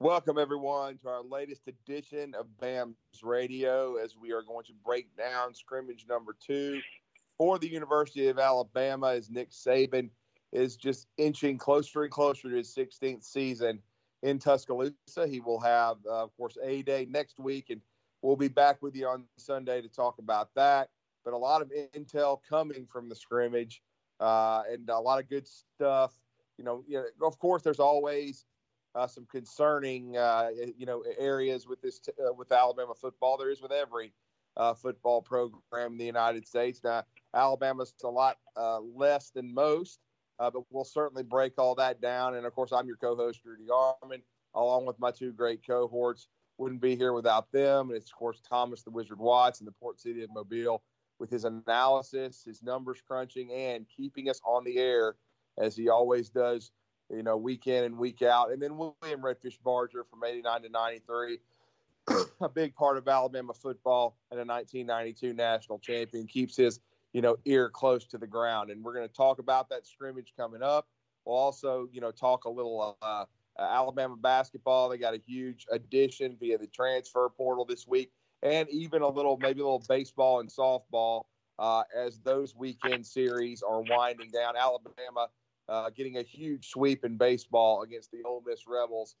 Welcome, everyone, to our latest edition of BAMS Radio as we are going to break down scrimmage number two for the University of Alabama as Nick Saban is just inching closer and closer to his 16th season in Tuscaloosa. He will have, uh, of course, A Day next week, and we'll be back with you on Sunday to talk about that. But a lot of intel coming from the scrimmage uh, and a lot of good stuff. You know, you know of course, there's always uh, some concerning, uh, you know, areas with this t- uh, with Alabama football. There is with every uh, football program in the United States. Now, Alabama's a lot uh, less than most, uh, but we'll certainly break all that down. And of course, I'm your co-host Drew DeArmond, along with my two great cohorts. Wouldn't be here without them. And it's of course Thomas the Wizard Watts in the Port City of Mobile with his analysis, his numbers crunching, and keeping us on the air as he always does you know, week in and week out. And then William Redfish Barger from 89 to 93, a big part of Alabama football and a 1992 national champion, keeps his, you know, ear close to the ground. And we're going to talk about that scrimmage coming up. We'll also, you know, talk a little uh, Alabama basketball. They got a huge addition via the transfer portal this week, and even a little, maybe a little baseball and softball uh, as those weekend series are winding down. Alabama uh, getting a huge sweep in baseball against the Ole Miss Rebels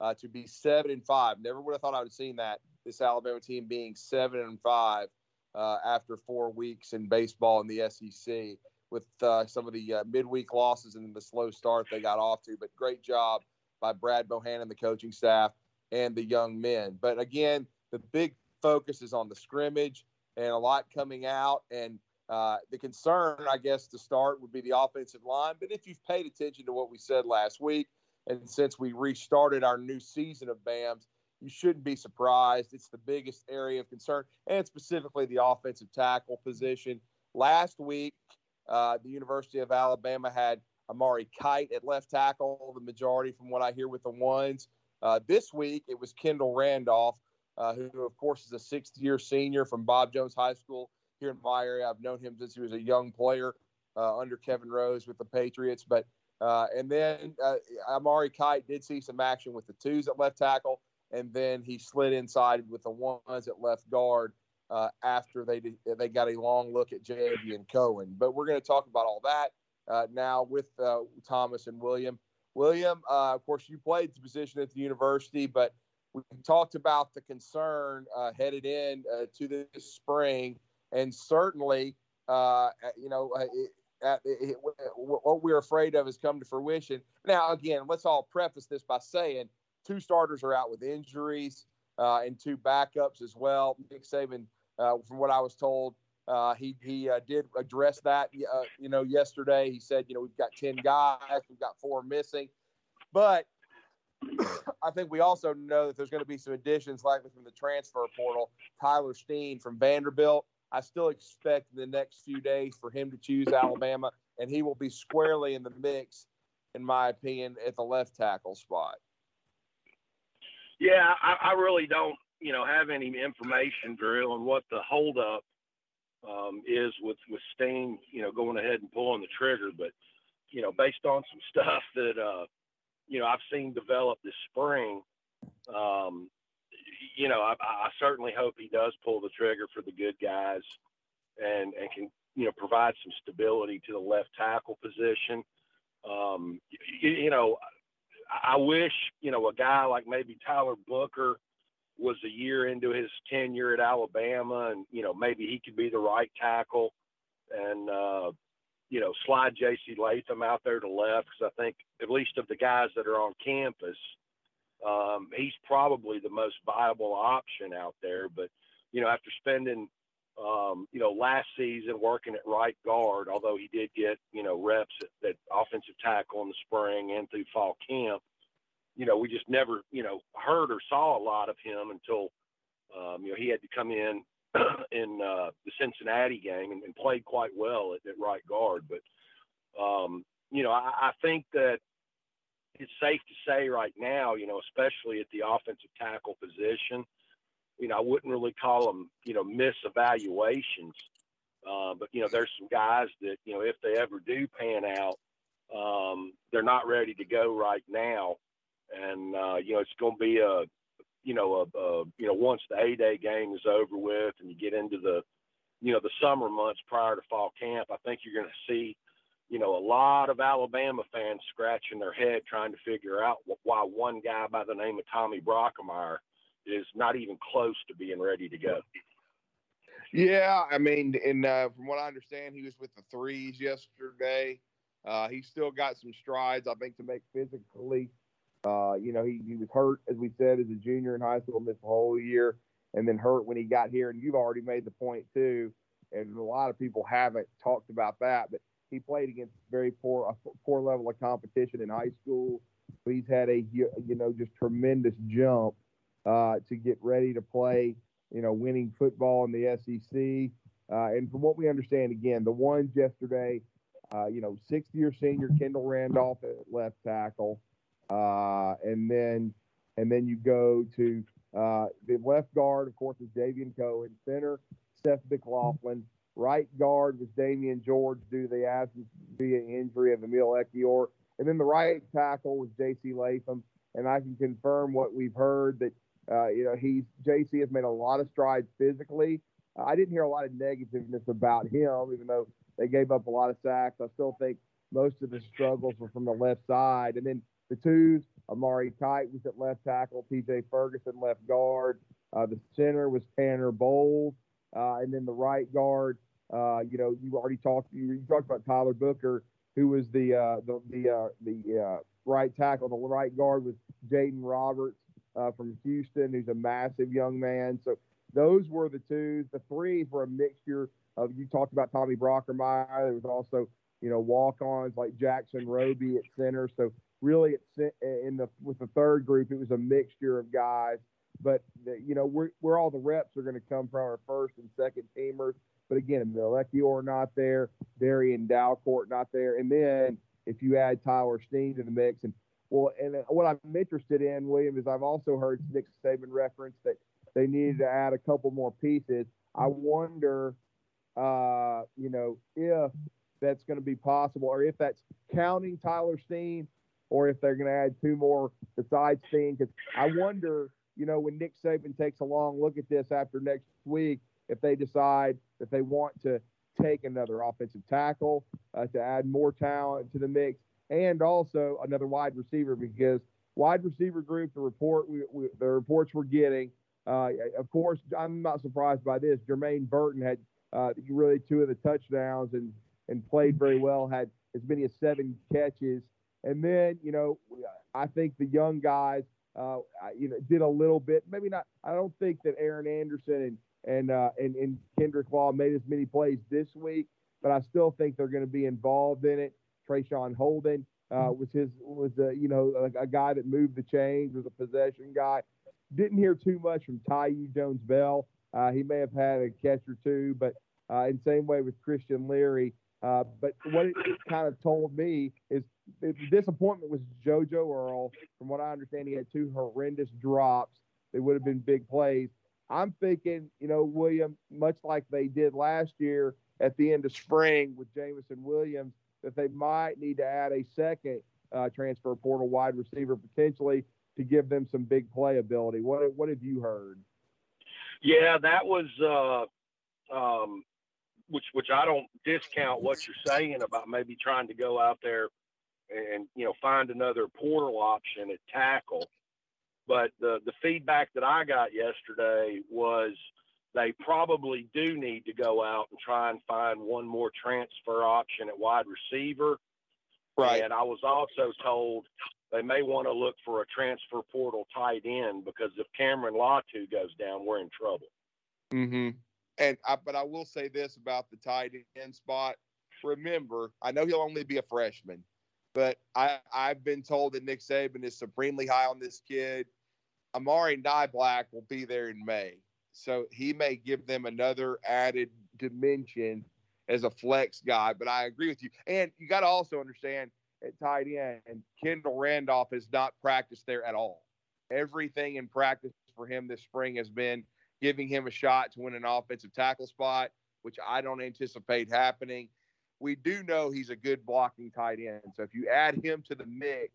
uh, to be seven and five. Never would have thought I would have seen that. This Alabama team being seven and five uh, after four weeks in baseball in the SEC, with uh, some of the uh, midweek losses and the slow start they got off to. But great job by Brad Bohannon and the coaching staff, and the young men. But again, the big focus is on the scrimmage and a lot coming out and uh, the concern, I guess, to start would be the offensive line. But if you've paid attention to what we said last week, and since we restarted our new season of BAMS, you shouldn't be surprised. It's the biggest area of concern, and specifically the offensive tackle position. Last week, uh, the University of Alabama had Amari Kight at left tackle, the majority from what I hear with the ones. Uh, this week, it was Kendall Randolph, uh, who, of course, is a sixth year senior from Bob Jones High School here in my area. I've known him since he was a young player uh, under Kevin Rose with the Patriots. But uh, and then uh, Amari Kight did see some action with the twos at left tackle, and then he slid inside with the ones at left guard uh, after they did, they got a long look at and Cohen. But we're going to talk about all that uh, now with uh, Thomas and William. William, of course, you played the position at the university, but we talked about the concern headed in to this spring and certainly, uh, you know, uh, it, it, what we're afraid of has come to fruition. Now, again, let's all preface this by saying two starters are out with injuries uh, and two backups as well. Nick Saban, uh, from what I was told, uh, he he uh, did address that. Uh, you know, yesterday he said, you know, we've got ten guys, we've got four missing, but I think we also know that there's going to be some additions, likely from the transfer portal. Tyler Steen from Vanderbilt I still expect in the next few days for him to choose Alabama, and he will be squarely in the mix, in my opinion, at the left tackle spot. Yeah, I, I really don't, you know, have any information, Drew, on what the holdup um, is with with Steen, you know, going ahead and pulling the trigger. But you know, based on some stuff that uh, you know I've seen develop this spring, um, you know, I, I certainly hope he does pull the trigger for the good guys and, and can, you know, provide some stability to the left tackle position. Um, you, you know, I wish, you know, a guy like maybe Tyler Booker was a year into his tenure at Alabama and, you know, maybe he could be the right tackle and, uh, you know, slide J.C. Latham out there to left because I think at least of the guys that are on campus – um, he's probably the most viable option out there. But you know, after spending um, you know last season working at right guard, although he did get you know reps at, at offensive tackle in the spring and through fall camp, you know, we just never you know heard or saw a lot of him until um, you know he had to come in in uh, the Cincinnati game and, and played quite well at, at right guard. But um, you know, I, I think that it's safe to say right now, you know, especially at the offensive tackle position, you know, I wouldn't really call them, you know, miss evaluations. Uh, but you know, there's some guys that you know, if they ever do pan out, um, they're not ready to go right now. and uh, you know it's going to be a you know a, a you know once the A Day game is over with and you get into the you know the summer months prior to fall camp, I think you're going to see you know a lot of Alabama fans scratching their head trying to figure out why one guy by the name of Tommy Brockermeyer is not even close to being ready to go. Yeah, I mean, and uh, from what I understand, he was with the threes yesterday. Uh, still got some strides, I think, to make physically. Uh, you know, he, he was hurt, as we said, as a junior in high school, missed the whole year, and then hurt when he got here. And you've already made the point, too, and a lot of people haven't talked about that, but he played against very poor, a poor level of competition in high school. He's had a, you know, just tremendous jump uh, to get ready to play – you know, winning football in the SEC. Uh, and from what we understand, again, the ones yesterday, uh, you know, sixth year senior Kendall Randolph at left tackle. Uh, and then and then you go to uh, the left guard, of course, is Javion Cohen. Center, Seth McLaughlin. Right guard was Damieon George due to the absence via injury of Emil Ekiyor. And then the right tackle was J.C. Latham. And I can confirm what we've heard that uh, you know, he's JC has made a lot of strides physically. I didn't hear a lot of negativeness about him, even though they gave up a lot of sacks. I still think most of the struggles were from the left side. And then the twos, Amari Kight was at left tackle, TJ Ferguson left guard. Uh, the center was Tanner Bowles. Uh, and then the right guard, uh, you know, you already talked. You, you, talked about Tyler Booker, who was the uh, the the uh, the uh, right tackle. The right guard was Jaeden Roberts uh, from Houston, who's a massive young man. So those were the twos. The threes were a mixture of you talked about Tommy Brockermeyer. There was also you know walk-ons like Jackson Roby at center. So really, it's in the with the third group, it was a mixture of guys. But the, you know where where all the reps are going to come from our first and second teamers. But again, Emil Ekiyor not there, Darrian Dalcourt not there, and then if you add Tyler Steen to the mix, and well, and what I'm interested in, William, is I've also heard Nick Saban reference that they needed to add a couple more pieces. I wonder, uh, you know, if that's going to be possible, or if that's counting Tyler Steen, or if they're going to add two more besides Steen. Because I wonder, you know, when Nick Saban takes a long look at this after next week, if they decide that they want to take another offensive tackle uh, to add more talent to the mix and also another wide receiver because wide receiver group, the report we, we, the reports we're getting, uh, of course, I'm not surprised by this. Jermaine Burton had uh, really two of the touchdowns and and played very well. Had as many as seven catches, and then you know I think the young guys, uh, you know, did a little bit. Maybe not. I don't think that Aaron Anderson and and uh, and, and Kendrick Law made as many plays this week, but I still think they're going to be involved in it. Traeshon Holden uh, mm-hmm. was his was a you know a, a, guy that moved the chains, was a possession guy. Didn't hear too much from Thaiu Jones-Bell. Uh, he may have had a catch or two, but uh, in same way with Christian Leary. Uh, but what it, it, kind of told me is the disappointment was JoJo Earle. From what I understand, he had two horrendous drops. They would have been big plays. I'm thinking, you know, William, much like they did last year at the end of spring with Jameson Williams, that they might need to add a second uh, transfer portal wide receiver potentially to give them some big playability. What what have you heard? Yeah, that was uh, um, which which I don't discount what you're saying about maybe trying to go out there and you know find another portal option at tackle. But the the feedback that I got yesterday was they probably do need to go out and try and find one more transfer option at wide receiver. Right. And I was also told they may want to look for a transfer portal tight end because if Cameron Latu goes down, we're in trouble. Mm-hmm. And I, but I will say this about the tight end spot. Remember, I know he'll only be a freshman, but I, I've been told that Nick Saban is supremely high on this kid. Amari Niblack will be there in May. So he may give them another added dimension as a flex guy. But I agree with you. And you got to also understand at tight end, Kendall Randolph has not practiced there at all. Everything in practice for him this spring has been giving him a shot to win an offensive tackle spot, which I don't anticipate happening. We do know he's a good blocking tight end. So if you add him to the mix,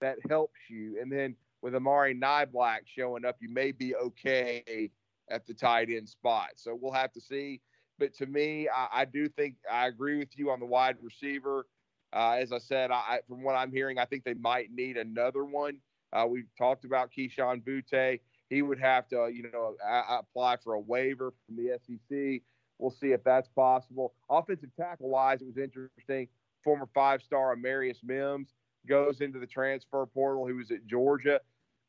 that helps you. And then with Amari Niblack showing up, you may be okay at the tight end spot. So we'll have to see. But to me, I, I do think I agree with you on the wide receiver. Uh, as I said, I, from what I'm hearing, I think they might need another one. Uh, we talked about Kayshon Boutte. He would have to, you know, a- apply for a waiver from the SEC. We'll see if that's possible. Offensive tackle wise, it was interesting. Former five star Amarius Mims goes into the transfer portal. He was at Georgia,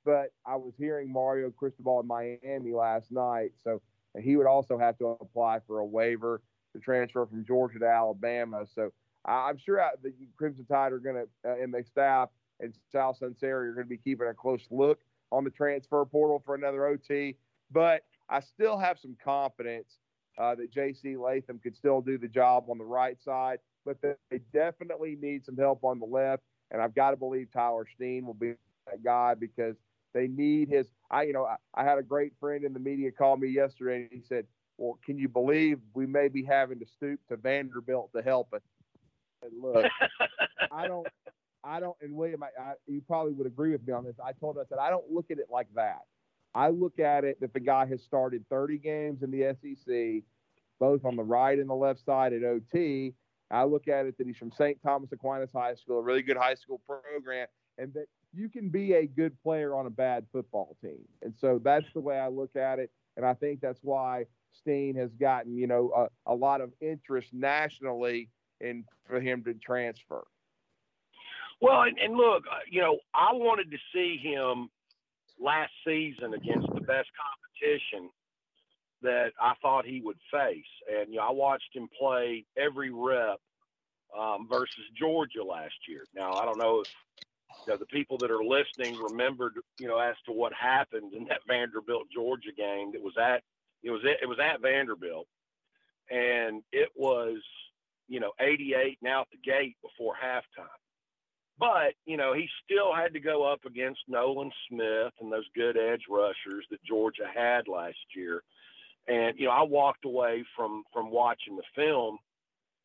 but I was hearing Mario Cristobal in Miami last night, so he would also have to apply for a waiver to transfer from Georgia to Alabama. So I'm sure the Crimson Tide are going to, uh, and the staff and Sal Sunseri are going to be keeping a close look on the transfer portal for another OT. But I still have some confidence uh, that J.C. Latham could still do the job on the right side, but they definitely need some help on the left. And I've got to believe Tyler Steen will be that guy because they need his. I, you know, I, I had a great friend in the media call me yesterday, and he said, "Well, can you believe we may be having to stoop to Vanderbilt to help us?" And look, I don't, I don't, and William, I, I, you probably would agree with me on this. I told him, I said, I don't look at it like that. I look at it that the guy has started 30 games in the SEC, both on the right and the left side at OT. I look at it that he's from St. Thomas Aquinas High School, a really good high school program, and that you can be a good player on a bad football team. And so that's the way I look at it. And I think that's why Steen has gotten, you know, a, a lot of interest nationally in for him to transfer. Well, and, and look, uh, you know, I wanted to see him last season against the best competition that I thought he would face. And, you know, I watched him play every rep um, versus Georgia last year. Now, I don't know if you know, the people that are listening remembered, you know, as to what happened in that Vanderbilt Georgia game that was at it was it was at Vanderbilt, and it was you know 88 and out the gate before halftime. But, you know, he still had to go up against Nolan Smith and those good edge rushers that Georgia had last year. And, you know, I walked away from from watching the film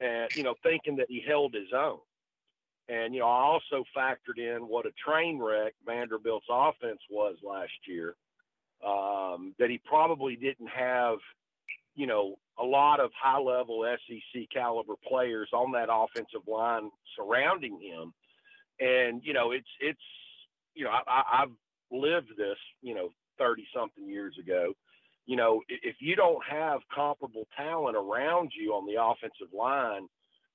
and, you know, thinking that he held his own. And, you know, I also factored in what a train wreck Vanderbilt's offense was last year. Um, that he probably didn't have, you know, a lot of high level SEC caliber players on that offensive line surrounding him and you know it's it's you know I, I've lived this you know thirty something years ago. You know if you don't have comparable talent around you on the offensive line,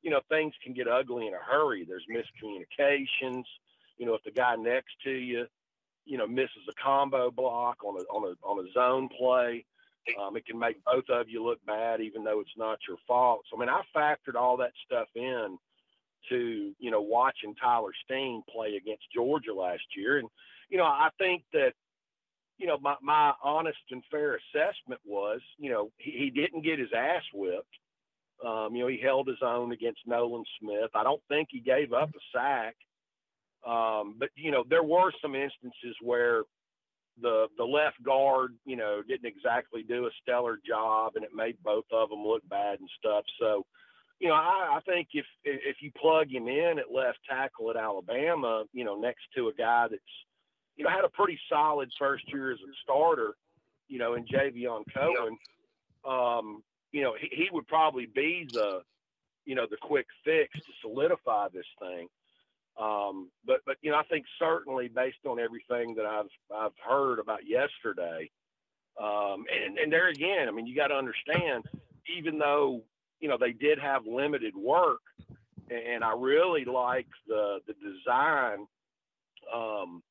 you know things can get ugly in a hurry. There's miscommunications. You know if the guy next to you, you know misses a combo block on a on a on a zone play. Um, it can make both of you look bad, even though it's not your fault. So, I mean, I factored all that stuff in to you know watching Tyler Steen play against Georgia last year, and you know I think that you know my my honest and fair assessment was you know he, he didn't get his ass whipped. Um, you know he held his own against Nolan Smith. I don't think he gave up a sack, um, but you know there were some instances where the the left guard you know didn't exactly do a stellar job, and it made both of them look bad and stuff. So you know, I, I think if if you plug him in at left tackle at Alabama, you know, next to a guy that's, you know, had a pretty solid first year as a starter, you know, in Javion Cohen, um, you know, he, he would probably be the, you know, the quick fix to solidify this thing. Um, but but you know, I think certainly based on everything that I've I've heard about yesterday, um, and and there again, I mean, you got to understand, even though you know, they did have limited work, and I really like the the design. Um,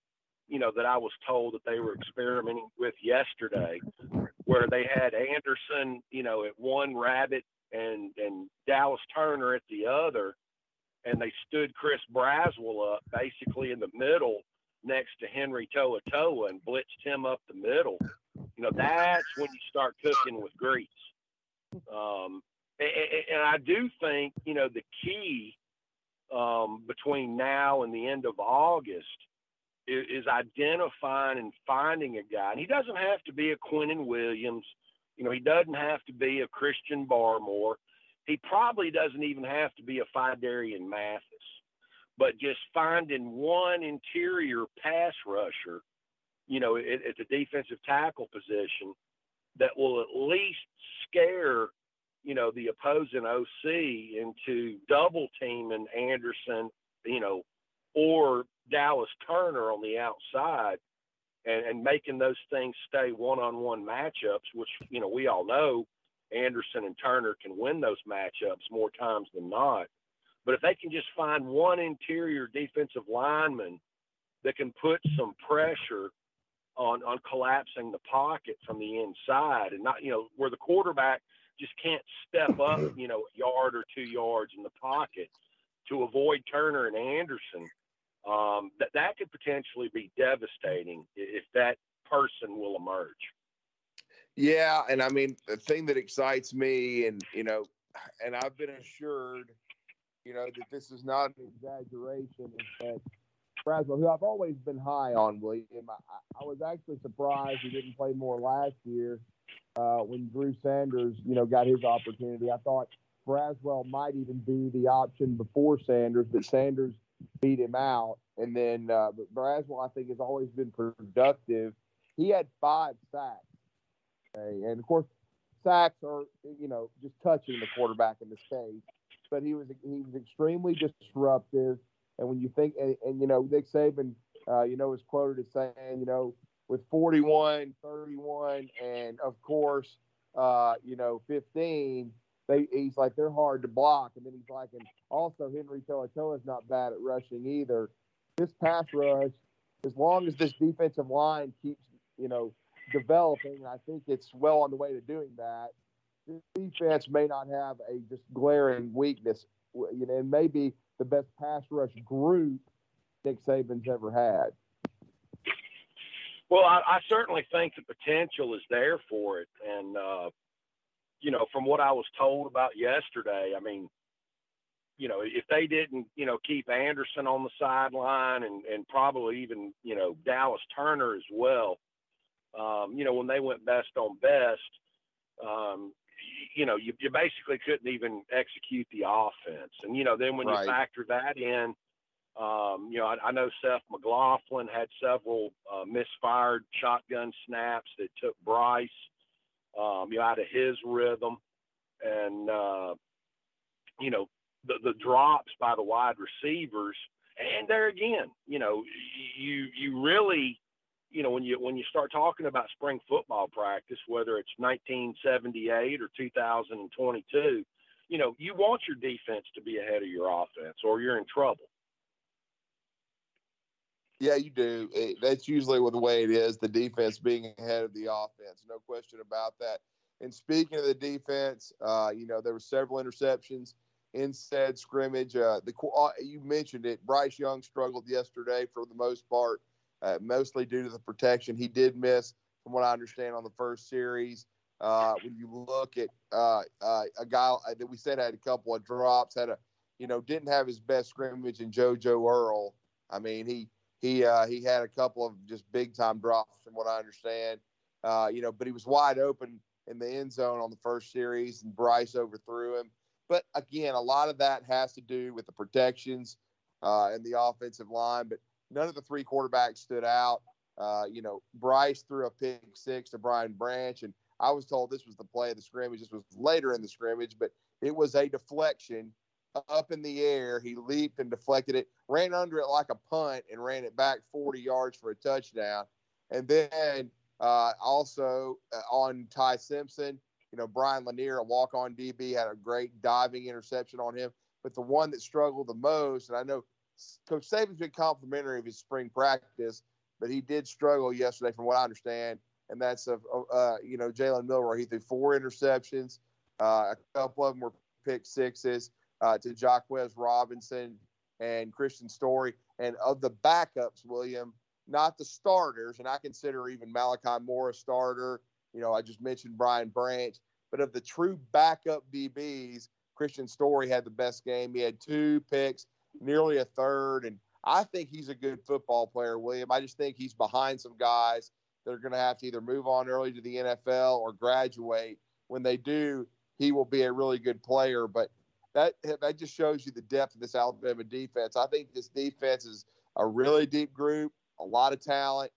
you know that I was told that they were experimenting with yesterday, where they had Anderson, you know, at one rabbit and and Dallas Turner at the other, and they stood Chris Braswell up basically in the middle next to Henry Toa Toa and blitzed him up the middle. You know, that's when you start cooking with grease. Um, and I do think you know the key um, between now and the end of August is, identifying and finding a guy. And he doesn't have to be a Quinnen Williams. You know, he doesn't have to be a Christian Barmore. He probably doesn't even have to be a Phidarian Mathis. but just finding one interior pass rusher, you know, at, at the defensive tackle position that will at least scare, you know, the opposing OC into double teaming Anderson, you know, or Dallas Turner on the outside and, and making those things stay one on one matchups, which, you know, we all know Anderson and Turner can win those matchups more times than not. But if they can just find one interior defensive lineman that can put some pressure on on collapsing the pocket from the inside and not, you know, where the quarterback just can't step up, you know, a yard or two yards in the pocket to avoid Turner and Anderson. Um, that that could potentially be devastating if that person will emerge. Yeah, and I mean the thing that excites me, and you know, and I've been assured, you know, that this is not an exaggeration, is that Braswell, who I've always been high on, William, I, I was actually surprised he didn't play more last year uh, when Drew Sanders, you know, got his opportunity. I thought Braswell might even be the option before Sanders, but Sanders beat him out. And then, uh, but Braswell, I think, has always been productive. He had five sacks and of course, sacks are you know just touching the quarterback in the case. But he was he was extremely disruptive. And when you think, and, and you know, Nick Saban, uh, you know, is quoted as saying, you know, with 41, 31, and of course, uh, you know, 15, they he's like they're hard to block. And then he's like, and also Henry To'oTo'o is not bad at rushing either. This pass rush, as long as this defensive line keeps, you know, developing, and I think it's well on the way to doing that. The defense may not have a just glaring weakness, you know, and maybe the best pass rush group Nick Saban's ever had. Well, I, I certainly think the potential is there for it, and uh, you know, from what I was told about yesterday, I mean, you know, if they didn't, you know, keep Anderson on the sideline and and probably even, you know, Dallas Turner as well, um, you know, when they went best on best, um, you know, you, you basically couldn't even execute the offense. And, you know, then when right. you factor that in, um, you know, I, I, know Seth McLaughlin had several uh, misfired shotgun snaps that took Bryce, um, you know, out of his rhythm. And, uh, you know, the, the drops by the wide receivers. And there again, you know, you, you really, you know, when you when you start talking about spring football practice, whether it's 1978 or 2022, you know, you want your defense to be ahead of your offense, or you're in trouble. Yeah, you do. It, that's usually the way it is. The defense being ahead of the offense, no question about that. And speaking of the defense, uh, you know there were several interceptions in said scrimmage. Uh, the uh, you mentioned it. Bryce Young struggled yesterday for the most part uh, mostly due to the protection. He did miss, from what I understand, on the first series. Uh, when you look at uh, a guy that we said had a couple of drops, had a, you know, didn't have his best scrimmage in JoJo Earle. I mean, he he uh, he had a couple of just big time drops, from what I understand. you know, but he was wide open in the end zone on the first series, and Bryce overthrew him. But again, a lot of that has to do with the protections uh, in the offensive line. But None of the three quarterbacks stood out. Uh, you know, Bryce threw a pick six to Brian Branch, and I was told this was the play of the scrimmage. This was later in the scrimmage, but it was a deflection up in the air. He leaped and deflected it, ran under it like a punt, and ran it back 40 yards for a touchdown. And then uh, also uh, on Ty Simpson, you know, Brian Lanier, a walk on DB, had a great diving interception on him. But the one that struggled the most, and I know Coach Saban's been complimentary of his spring practice, but he did struggle yesterday, from what I understand. And that's a, uh, you know Jalen Milroe. He threw four interceptions. Uh, a couple of them were pick sixes uh, to Jahquez Robinson and Kristian Story. And of the backups, William, not the starters, and I consider even Malachi Moore a starter. You know, I just mentioned Brian Branch, but of the true backup DBs, Kristian Story had the best game. He had two picks nearly a third. And I think he's a good football player, William. I just think he's behind some guys that are going to have to either move on early to the NFL or graduate. When they do, he will be a really good player. But that that just shows you the depth of this Alabama defense. I think this defense is a really deep group, a lot of talent.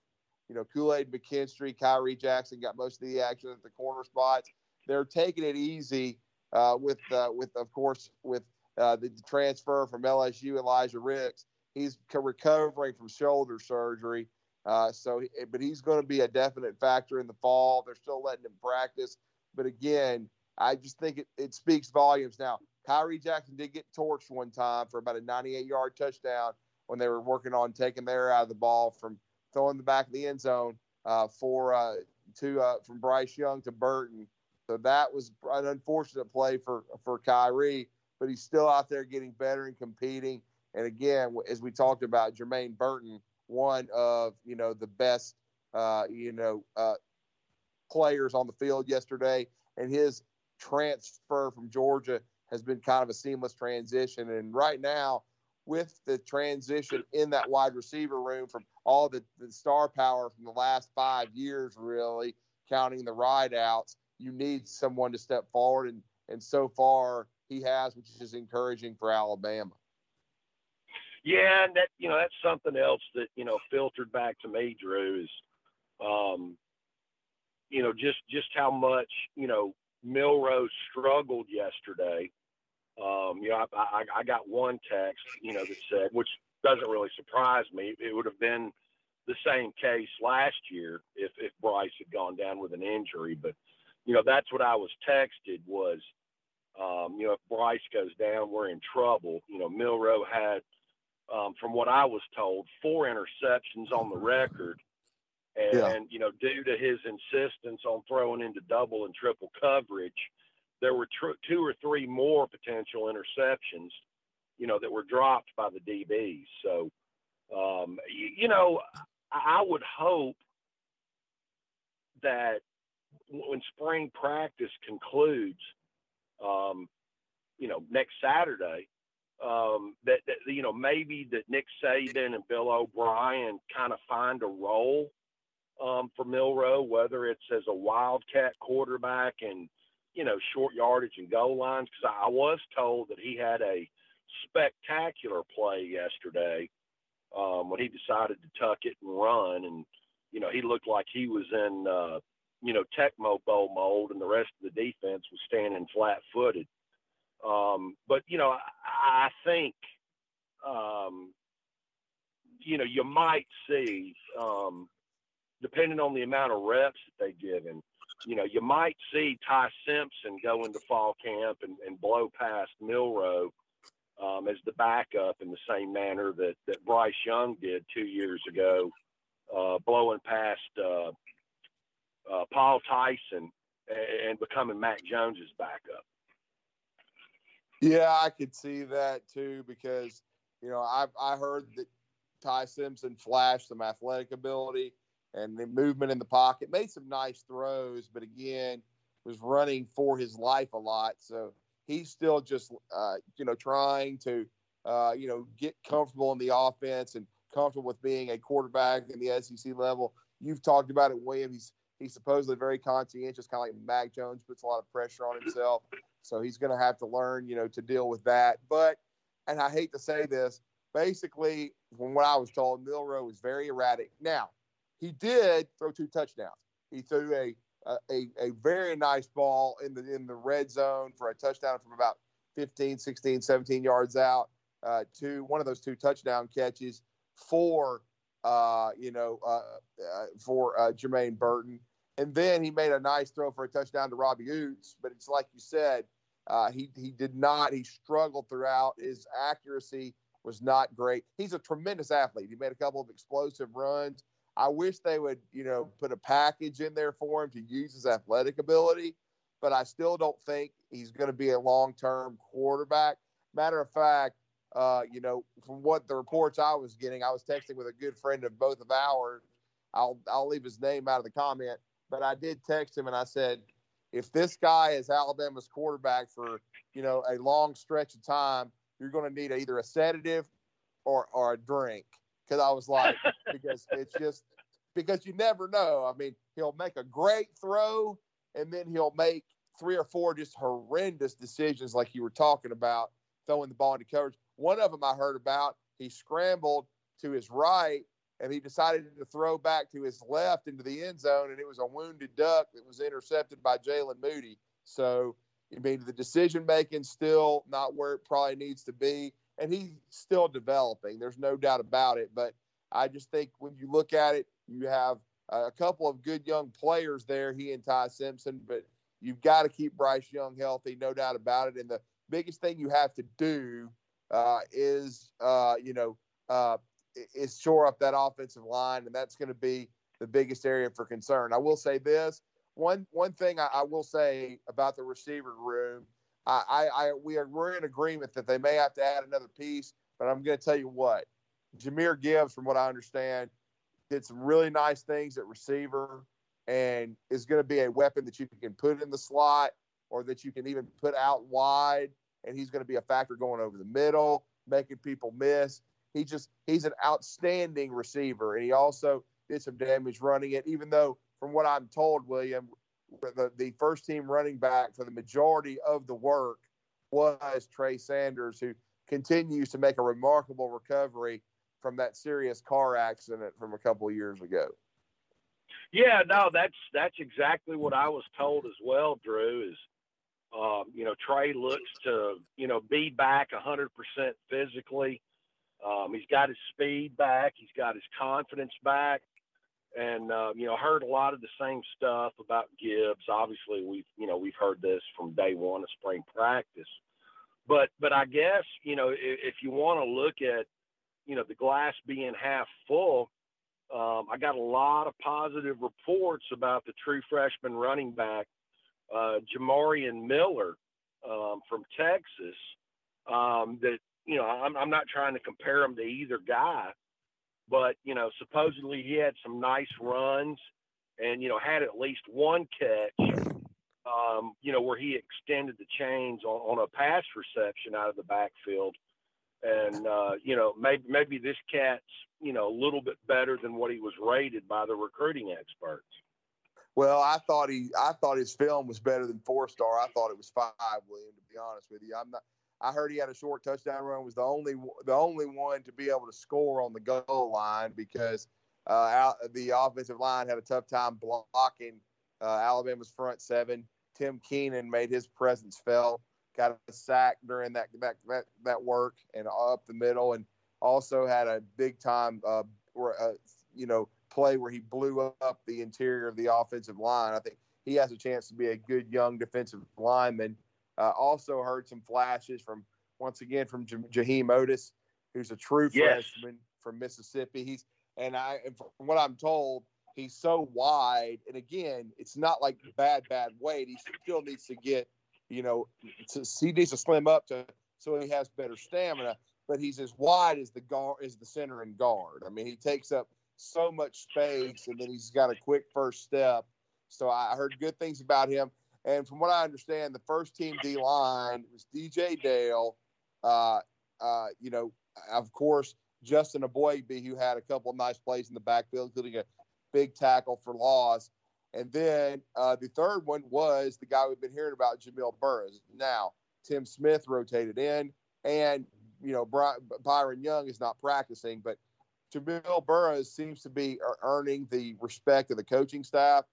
You know, Kool Aid McKinstry, Khyree Jackson got most of the action at the corner spots. They're taking it easy uh, with, uh, with of course, with uh, the, the, transfer from LSU, Elijah Ricks. He's recovering from shoulder surgery. Uh, so, but he's going to be a definite factor in the fall. They're still letting him practice. But again, I just think it, it speaks volumes. Now, Khyree Jackson did get torched one time for about a 98 yard touchdown when they were working on taking their out of the ball from throwing the back of the end zone uh, for uh, to uh, from Bryce Young to Burton. So that was an unfortunate play for for Khyree, but he's still out there getting better and competing. And again, as we talked about, Jermaine Burton, one of you know the best uh, you know uh, players on the field yesterday, and his transfer from Georgia has been kind of a seamless transition. And right now, with the transition in that wide receiver room from all the, the star power from the last five years, really counting the rideouts, you need someone to step forward. And, and so far, he has, which is encouraging for Alabama. Yeah, and that you know that's something else that you know filtered back to me, Drew, is um, you know just just how much you know Milroe struggled yesterday um, you know, I, I, I got one text, you know, that said, which doesn't really surprise me. It would have been the same case last year if, if Bryce had gone down with an injury. But, you know, that's what I was texted was, um, you know, if Bryce goes down, we're in trouble. You know, Milroe had, um, from what I was told, four interceptions on the record. And, yeah. you know, due to his insistence on throwing into double and triple coverage, there were tr- two or three more potential interceptions, you know, that were dropped by the DBs. So, um, you, you know, I, I would hope that when spring practice concludes, um, you know, next Saturday, um, that, that, you know maybe that Nick Saban and Bill O'Brien kind of find a role um, for Milroe, whether it's as a wildcat quarterback and you know, short yardage and goal lines because I was told that he had a spectacular play yesterday um, when he decided to tuck it and run, and you know, he looked like he was in uh, you know Tecmo Bowl mold, and the rest of the defense was standing flat-footed. Um, but you know, I, I think um, you know you might see, um, depending on the amount of reps that they give him, you know, you might see Ty Simpson go into fall camp and, and blow past Milroe um, as the backup in the same manner that, that Bryce Young did two years ago, uh, blowing past uh, uh, Paul Tyson and, and becoming Mac Jones's backup. Yeah, I could see that too because you know I I heard that Ty Simpson flashed some athletic ability and the movement in the pocket. Made some nice throws, but again, was running for his life a lot. So he's still just, uh, you know, trying to, uh, you know, get comfortable in the offense and comfortable with being a quarterback in the SEC level. You've talked about it, William. He's he's supposedly very conscientious, kind of like Mac Jones, puts a lot of pressure on himself. So he's going to have to learn, you know, to deal with that. But, and I hate to say this, basically, from what I was told, Milroe was very erratic. Now, he did throw two touchdowns. He threw a a, a very nice ball in the in the red zone for a touchdown from about 15, 16, 17 yards out. Uh, to one of those two touchdown catches for uh, you know uh, uh, for uh, Jermaine Burton, and then he made a nice throw for a touchdown to Robbie Ouzts. But it's like you said, uh, he he did not. He struggled throughout. His accuracy was not great. He's a tremendous athlete. He made a couple of explosive runs. I wish they would, you know, put a package in there for him to use his athletic ability, but I still don't think he's going to be a long term quarterback. Matter of fact, uh, you know, from what the reports I was getting, I was texting with a good friend of both of ours. I'll I'll leave his name out of the comment, but I did text him and I said, if this guy is Alabama's quarterback for you know a long stretch of time, you're going to need either a sedative or or a drink because I was like, because it's just because you never know. I mean, he'll make a great throw and then he'll make three or four just horrendous decisions, like you were talking about, throwing the ball into coverage. One of them I heard about, he scrambled to his right and he decided to throw back to his left into the end zone, and it was a wounded duck that was intercepted by Jalen Moody. So, I mean, the decision making still not where it probably needs to be, and he's still developing. There's no doubt about it. But I just think when you look at it, you have a couple of good young players there, he and Ty Simpson, but you've got to keep Bryce Young healthy, no doubt about it. And the biggest thing you have to do uh, is, uh, you know, uh, is shore up that offensive line, and that's going to be the biggest area for concern. I will say this one one thing I, I will say about the receiver room. I, I, I we are we're in agreement that they may have to add another piece, but I'm going to tell you what, Jahmyr Gibbs, from what I understand, did some really nice things at receiver, and is going to be a weapon that you can put in the slot or that you can even put out wide, and he's going to be a factor going over the middle, making people miss. He just he's an outstanding receiver, and he also did some damage running it. Even though, from what I'm told, William, the, the first team running back for the majority of the work was Trey Sanders, who continues to make a remarkable recovery from that serious car accident from a couple of years ago. Yeah, no, that's that's exactly what I was told as well, Drew. Is um, you know Trey looks to you know be back hundred percent physically. Um, he's got his speed back. He's got his confidence back. And uh, you know, heard a lot of the same stuff about Gibbs. Obviously, we've you know we've heard this from day one of spring practice. But but I guess you know if, if you want to look at you know the glass being half full, um, I got a lot of positive reports about the true freshman running back, uh, Jamarion Miller um, from Texas, um, that you know, I'm, I'm not trying to compare him to either guy, but you know, supposedly he had some nice runs, and you know, had at least one catch, um, you know, where he extended the chains on, on a pass reception out of the backfield, and uh, you know, maybe maybe this cat's you know a little bit better than what he was rated by the recruiting experts. Well, I thought he, I thought his film was better than four star. I thought it was five, William. To be honest with you, I'm not. I heard he had a short touchdown run. Was the only the only one to be able to score on the goal line because uh, out, the offensive line had a tough time blocking uh, Alabama's front seven. Tim Keenan made his presence felt. Got a sack during that that that, that work and up the middle, and also had a big time uh, uh, you know play where he blew up the interior of the offensive line. I think he has a chance to be a good young defensive lineman uh, also heard some flashes from once again from J- Jaheim Oatis, who's a true yes. freshman from Mississippi. He's and I and from what I'm told, he's so wide. And again, it's not like bad bad weight. He still needs to get, you know, to, he needs to slim up to so he has better stamina. But he's as wide as the guard as the center and guard. I mean, he takes up so much space, and then he's got a quick first step. So I heard good things about him. And from what I understand, the first team D line was DJ Dale. Uh, uh, you know, of course, Justin Eboigbe, who had a couple of nice plays in the backfield, including a big tackle for loss. And then uh, the third one was the guy we've been hearing about, Jamil Burroughs. Now, Tim Smith rotated in, and, you know, Byron Young is not practicing, but Jamil Burroughs seems to be earning the respect of the coaching staff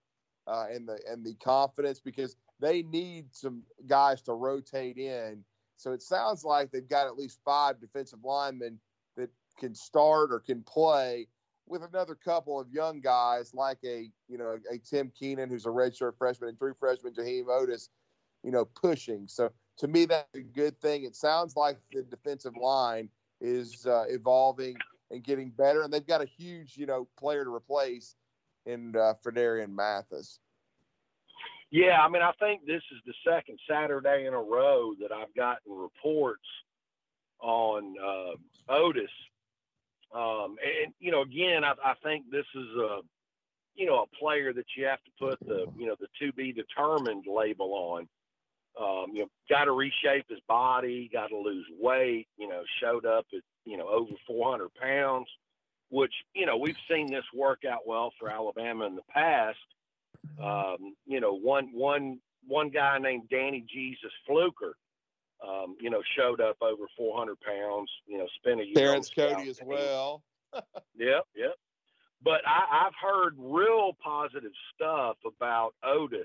uh, and the and the confidence because they need some guys to rotate in. So it sounds like they've got at least five defensive linemen that can start or can play with another couple of young guys like a you know a Tim Keenan who's a redshirt freshman and true freshman Jaheim Oatis, you know, pushing. So to me that's a good thing. It sounds like the defensive line is uh, evolving and getting better, and they've got a huge you know player to replace in uh, Phidarian Mathis. Yeah, I mean, I think this is the second Saturday in a row that I've gotten reports on uh, Oatis. Um, and you know, again, I, I think this is a you know a player that you have to put the you know the to be determined label on. Um, you know, got to reshape his body, got to lose weight. You know, showed up at you know over 400 pounds which you know we've seen this work out well for Alabama in the past. Um, you know, one one one guy named Danny Jesus Fluker, um, you know, showed up over 400 pounds. You know, spent a year. Terrence Cody as well. yep, yep. But I, I've heard real positive stuff about Oatis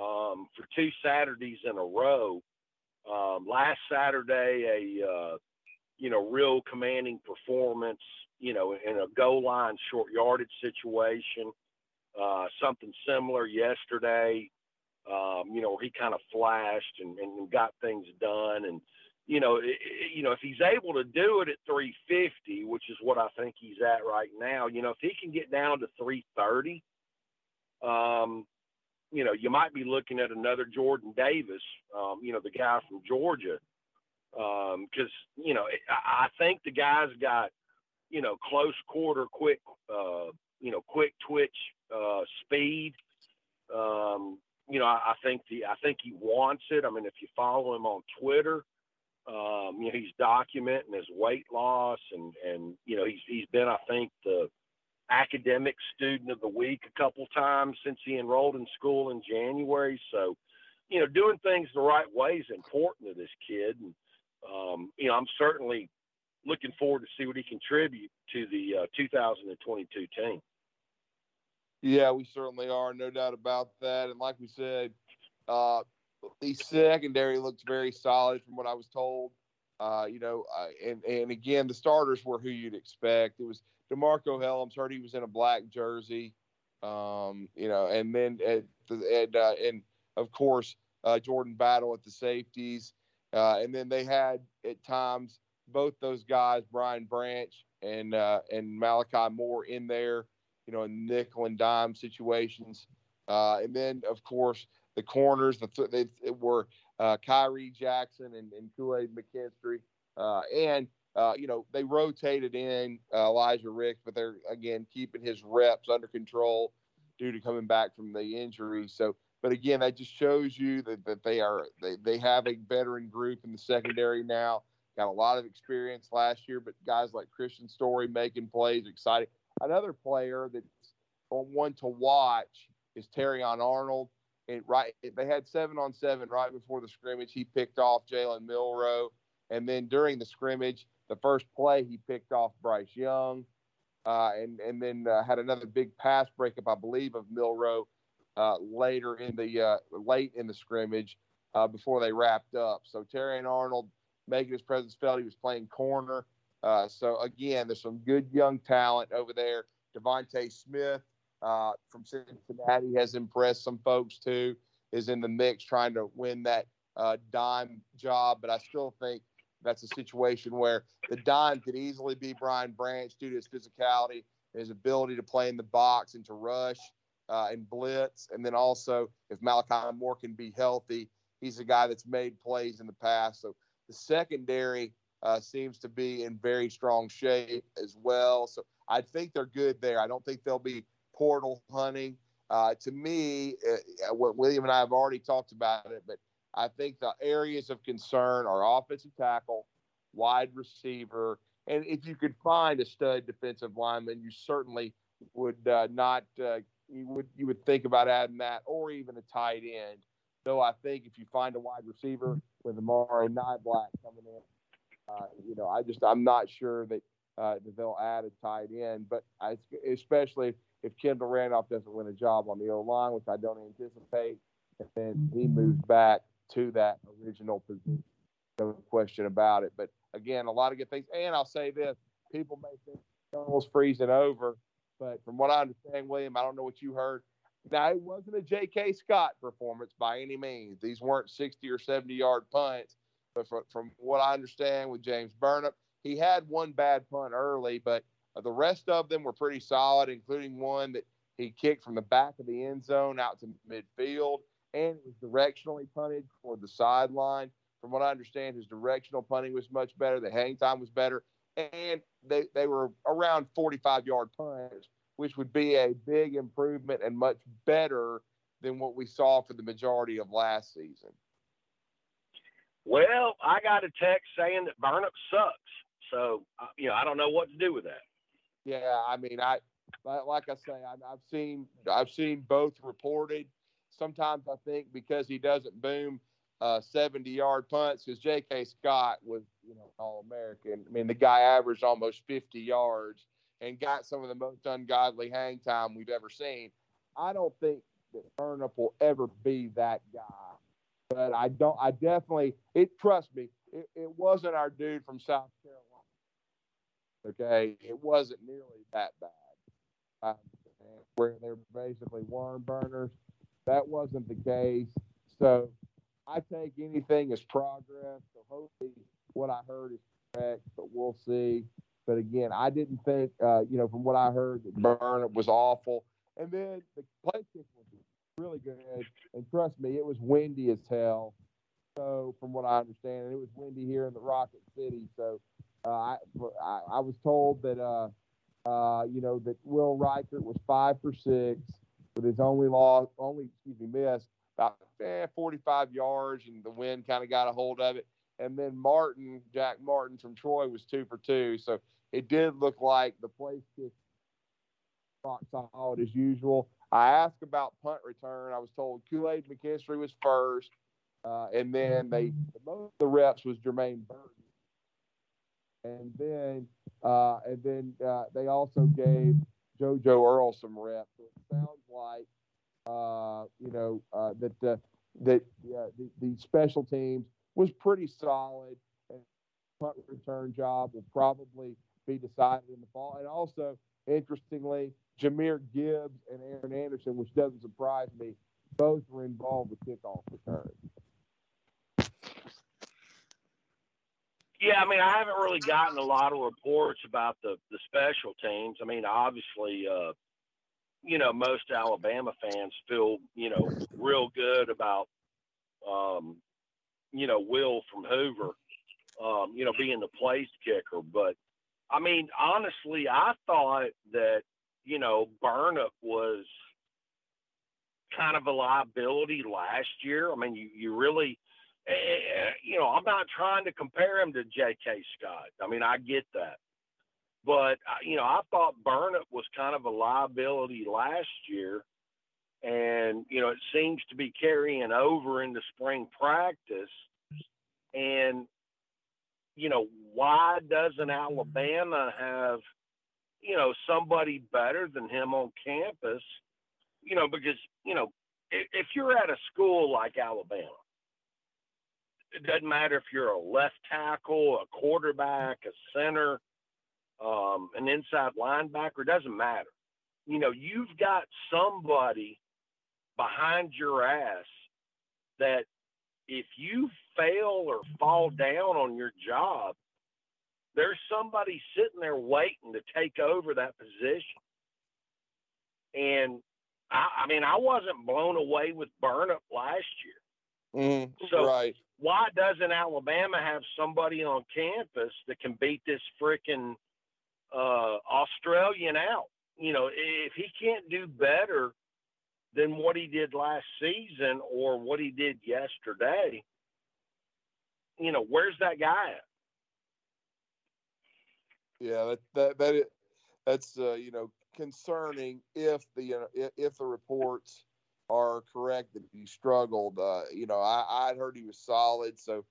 um, for two Saturdays in a row. Um, last Saturday, a uh, you know real commanding performance. You know, in a goal line short yardage situation. Uh, something similar yesterday. Um, you know, where he kind of flashed and, and got things done. And you know, it, you know, if he's able to do it at 350, which is what I think he's at right now, you know, if he can get down to 330, um, you know, you might be looking at another Jordan Davis, um, you know, the guy from Georgia, because um, you know, I, I think the guy's got, you know, close quarter, quick, uh, you know, quick twitch uh, speed. Um, you know, I, I think the I think he wants it. I mean, if you follow him on Twitter, um, you know, he's documenting his weight loss, and and you know, he's he's been, I think, the academic student of the week a couple times since he enrolled in school in January. So, you know, doing things the right way is important to this kid, and um, you know, I'm certainly looking forward to see what he contribute to the uh, 2022 team. Yeah, we certainly are, no doubt about that. And like we said, uh, the secondary looks very solid from what I was told. Uh, you know, and and again, the starters were who you'd expect. It was DeMarcco Hellams. Heard he was in a black jersey. Um, you know, and then at and uh, and of course uh, Jordan Battle at the safeties, uh, and then they had at times both those guys, Brian Branch and uh, and Malachi Moore, in there. You know, in nickel and dime situations, and then of course the corners. The they, were uh, Khyree Jackson and, and Kool Aid McKinstry, uh, and uh, you know they rotated in uh, Elijah Ricks, but they're again keeping his reps under control due to coming back from the injury. So, but again, that just shows you that, that they are they, they have a veteran group in the secondary now. Got a lot of experience last year, but guys like Kristian Story making plays, exciting. Another player that's one to watch is Terrion Arnold and right they had seven on seven right before the scrimmage. He picked off Jalen Milroe, and then during the scrimmage, the first play he picked off Bryce Young, uh, and and then uh, had another big pass breakup, I believe, of Milroe uh, later in the uh, late in the scrimmage uh, before they wrapped up. So Terrion Arnold making his presence felt. He was playing corner. Uh, so again, there's some good young talent over there. DeVonta Smith uh, from Cincinnati has impressed some folks too. Is in the mix trying to win that uh, dime job, but I still think that's a situation where the dime could easily be Brian Branch due to his physicality, his ability to play in the box and to rush uh, and blitz, and then also if Malachi Moore can be healthy, he's a guy that's made plays in the past. So the secondary uh, seems to be in very strong shape as well. So I think they're good there. I don't think they'll be portal hunting. Uh, to me, uh, what William and I have already talked about it, but I think the areas of concern are offensive tackle, wide receiver, and if you could find a stud defensive lineman, you certainly would uh, not uh, you would you would think about adding that, or even a tight end. Though I think if you find a wide receiver with Amari Niblack coming in, uh, you know, I just I'm not sure that uh, that they'll add a tight end, but I, especially if Kendall Randolph doesn't win a job on the O line, which I don't anticipate, and then he moves back to that original position. No question about it. But again, a lot of good things. And I'll say this people may think Tunnel's freezing over, but from what I understand, William, I don't know what you heard. Now, it wasn't a J.K. Scott performance by any means. These weren't 60 or 70 yard punts. But from, from what I understand with James Burnip, he had one bad punt early, but the rest of them were pretty solid, including one that he kicked from the back of the end zone out to midfield, and it was directionally punted toward the sideline. From what I understand, his directional punting was much better. The hang time was better, and they, they were around 45 yard punts, which would be a big improvement and much better than what we saw for the majority of last season. Well, I got a text saying that Burnip sucks. So, uh, you know, I don't know what to do with that. Yeah, I mean, I like I say, I, have seen I've seen both reported. sometimes I think because he doesn't boom uh, 70 yard punts, because J.K. Scott was, you know, All American. I mean, the guy averaged almost 50 yards and got some of the most ungodly hang time we've ever seen. I don't think that Burnip will ever be that guy. But I don't, I definitely, it, trust me, it, it wasn't our dude from South Carolina. Okay. It wasn't nearly that bad. Uh, where they're basically worm burners. That wasn't the case. So I take anything as progress. So hopefully what I heard is correct, but we'll see. But again, I didn't think, uh, you know, from what I heard, that Burnip was awful. And then the play kick was really good. And trust me, it was windy as hell. So from what I understand, and it was windy here in the Rocket City. So uh, I, I, I was told that uh, uh, you know, that Will Reichard was five for six with his only loss, only, excuse me, miss about eh, 45 yards, and the wind kind of got a hold of it. And then Martin, Jack Martin from Troy, was two for two. So it did look like the place kick rock solid as usual. I asked about punt return. I was told Kool Aid McKinstry was first, uh, and then they most the reps was Jermaine Burton and then uh, and then uh, they also gave JoJo Earle some reps. So it sounds like uh, you know uh, that that the, the special teams was pretty solid, and punt return job will probably be decided in the fall. And also, interestingly, Jahmyr Gibbs and Aaron Anderson, which doesn't surprise me, both were involved with kickoff returns. Yeah, I mean, I haven't really gotten a lot of reports about the the special teams. I mean, obviously, uh, you know, most Alabama fans feel you know real good about, um, you know, Will from Hoover, um, you know, being the place kicker. But I mean, honestly, I thought that you know Burnip was kind of a liability last year. I mean, you you really Eh, you know, I'm not trying to compare him to J.K. Scott. I mean, I get that. But, uh, you know, I thought Burnip was kind of a liability last year. And, you know, it seems to be carrying over into spring practice. And, you know, why doesn't Alabama have, you know, somebody better than him on campus? You know, because, you know, if you're at a school like Alabama, it doesn't matter if you're a left tackle, a quarterback, a center, um, an inside linebacker. It doesn't matter. You know, you've got somebody behind your ass that if you fail or fall down on your job, there's somebody sitting there waiting to take over that position. And I, I mean, I wasn't blown away with Burnip last year. Mm, so right why doesn't Alabama have somebody on campus that can beat this freaking uh, Australian out? You know, if he can't do better than what he did last season or what he did yesterday, you know, where's that guy at? Yeah, that that, that is, that's uh, you know concerning if the uh, if the reports are correct that he struggled. Uh, you know, I, I'd heard he was solid. So,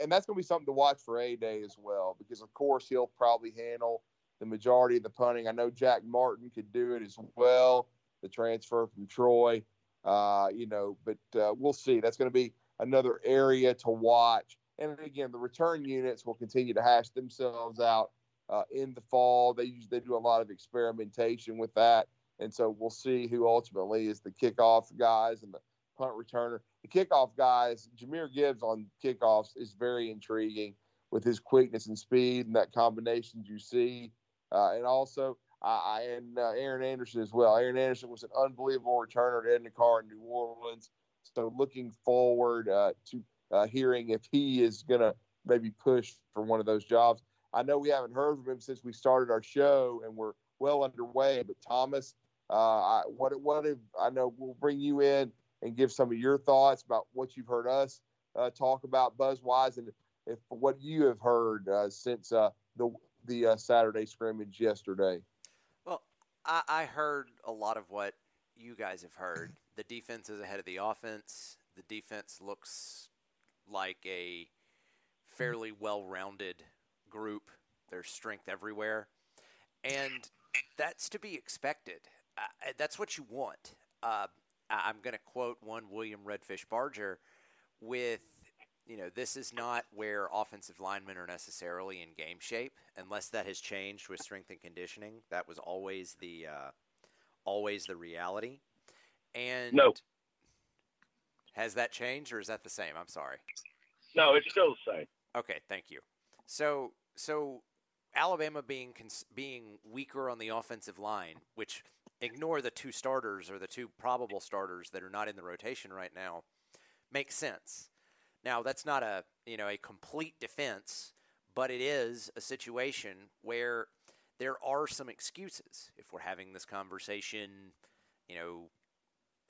and that's going to be something to watch for A Day as well, because of course he'll probably handle the majority of the punting. I know Jack Martin could do it as well, the transfer from Troy. Uh, you know, but uh, we'll see. That's going to be another area to watch. And again, the return units will continue to hash themselves out uh, in the fall. They use they do a lot of experimentation with that. And so we'll see who ultimately is the kickoff guys and the punt returner. The kickoff guys, Jahmyr Gibbs on kickoffs is very intriguing with his quickness and speed and that combination you see. Uh, and also, I and uh, Aaron Anderson as well. Aaron Anderson was an unbelievable returner at Edna Karr in New Orleans. So looking forward uh, to uh, hearing if he is going to maybe push for one of those jobs. I know we haven't heard from him since we started our show and we're well underway, but Thomas uh, what what if I know we'll bring you in and give some of your thoughts about what you've heard us uh, talk about buzzwise and if what you have heard uh, since uh, the the uh, Saturday scrimmage yesterday. Well, I, I, heard a lot of what you guys have heard. The defense is ahead of the offense. The defense looks like a fairly well-rounded group. There's strength everywhere, and that's to be expected. Uh, that's what you want. Uh, I'm going to quote one William Redfish Barger with you know, this is not where offensive linemen are necessarily in game shape, unless that has changed with strength and conditioning. That was always the uh, always the reality. And no, has that changed or is that the same? I'm sorry. No, it's still the same. Okay, thank you. So, so Alabama being cons- being weaker on the offensive line, which ignore the two starters or the two probable starters that are not in the rotation right now, makes sense now, that's not a you know a complete defense, but it is a situation where there are some excuses. If we're having this conversation, you know,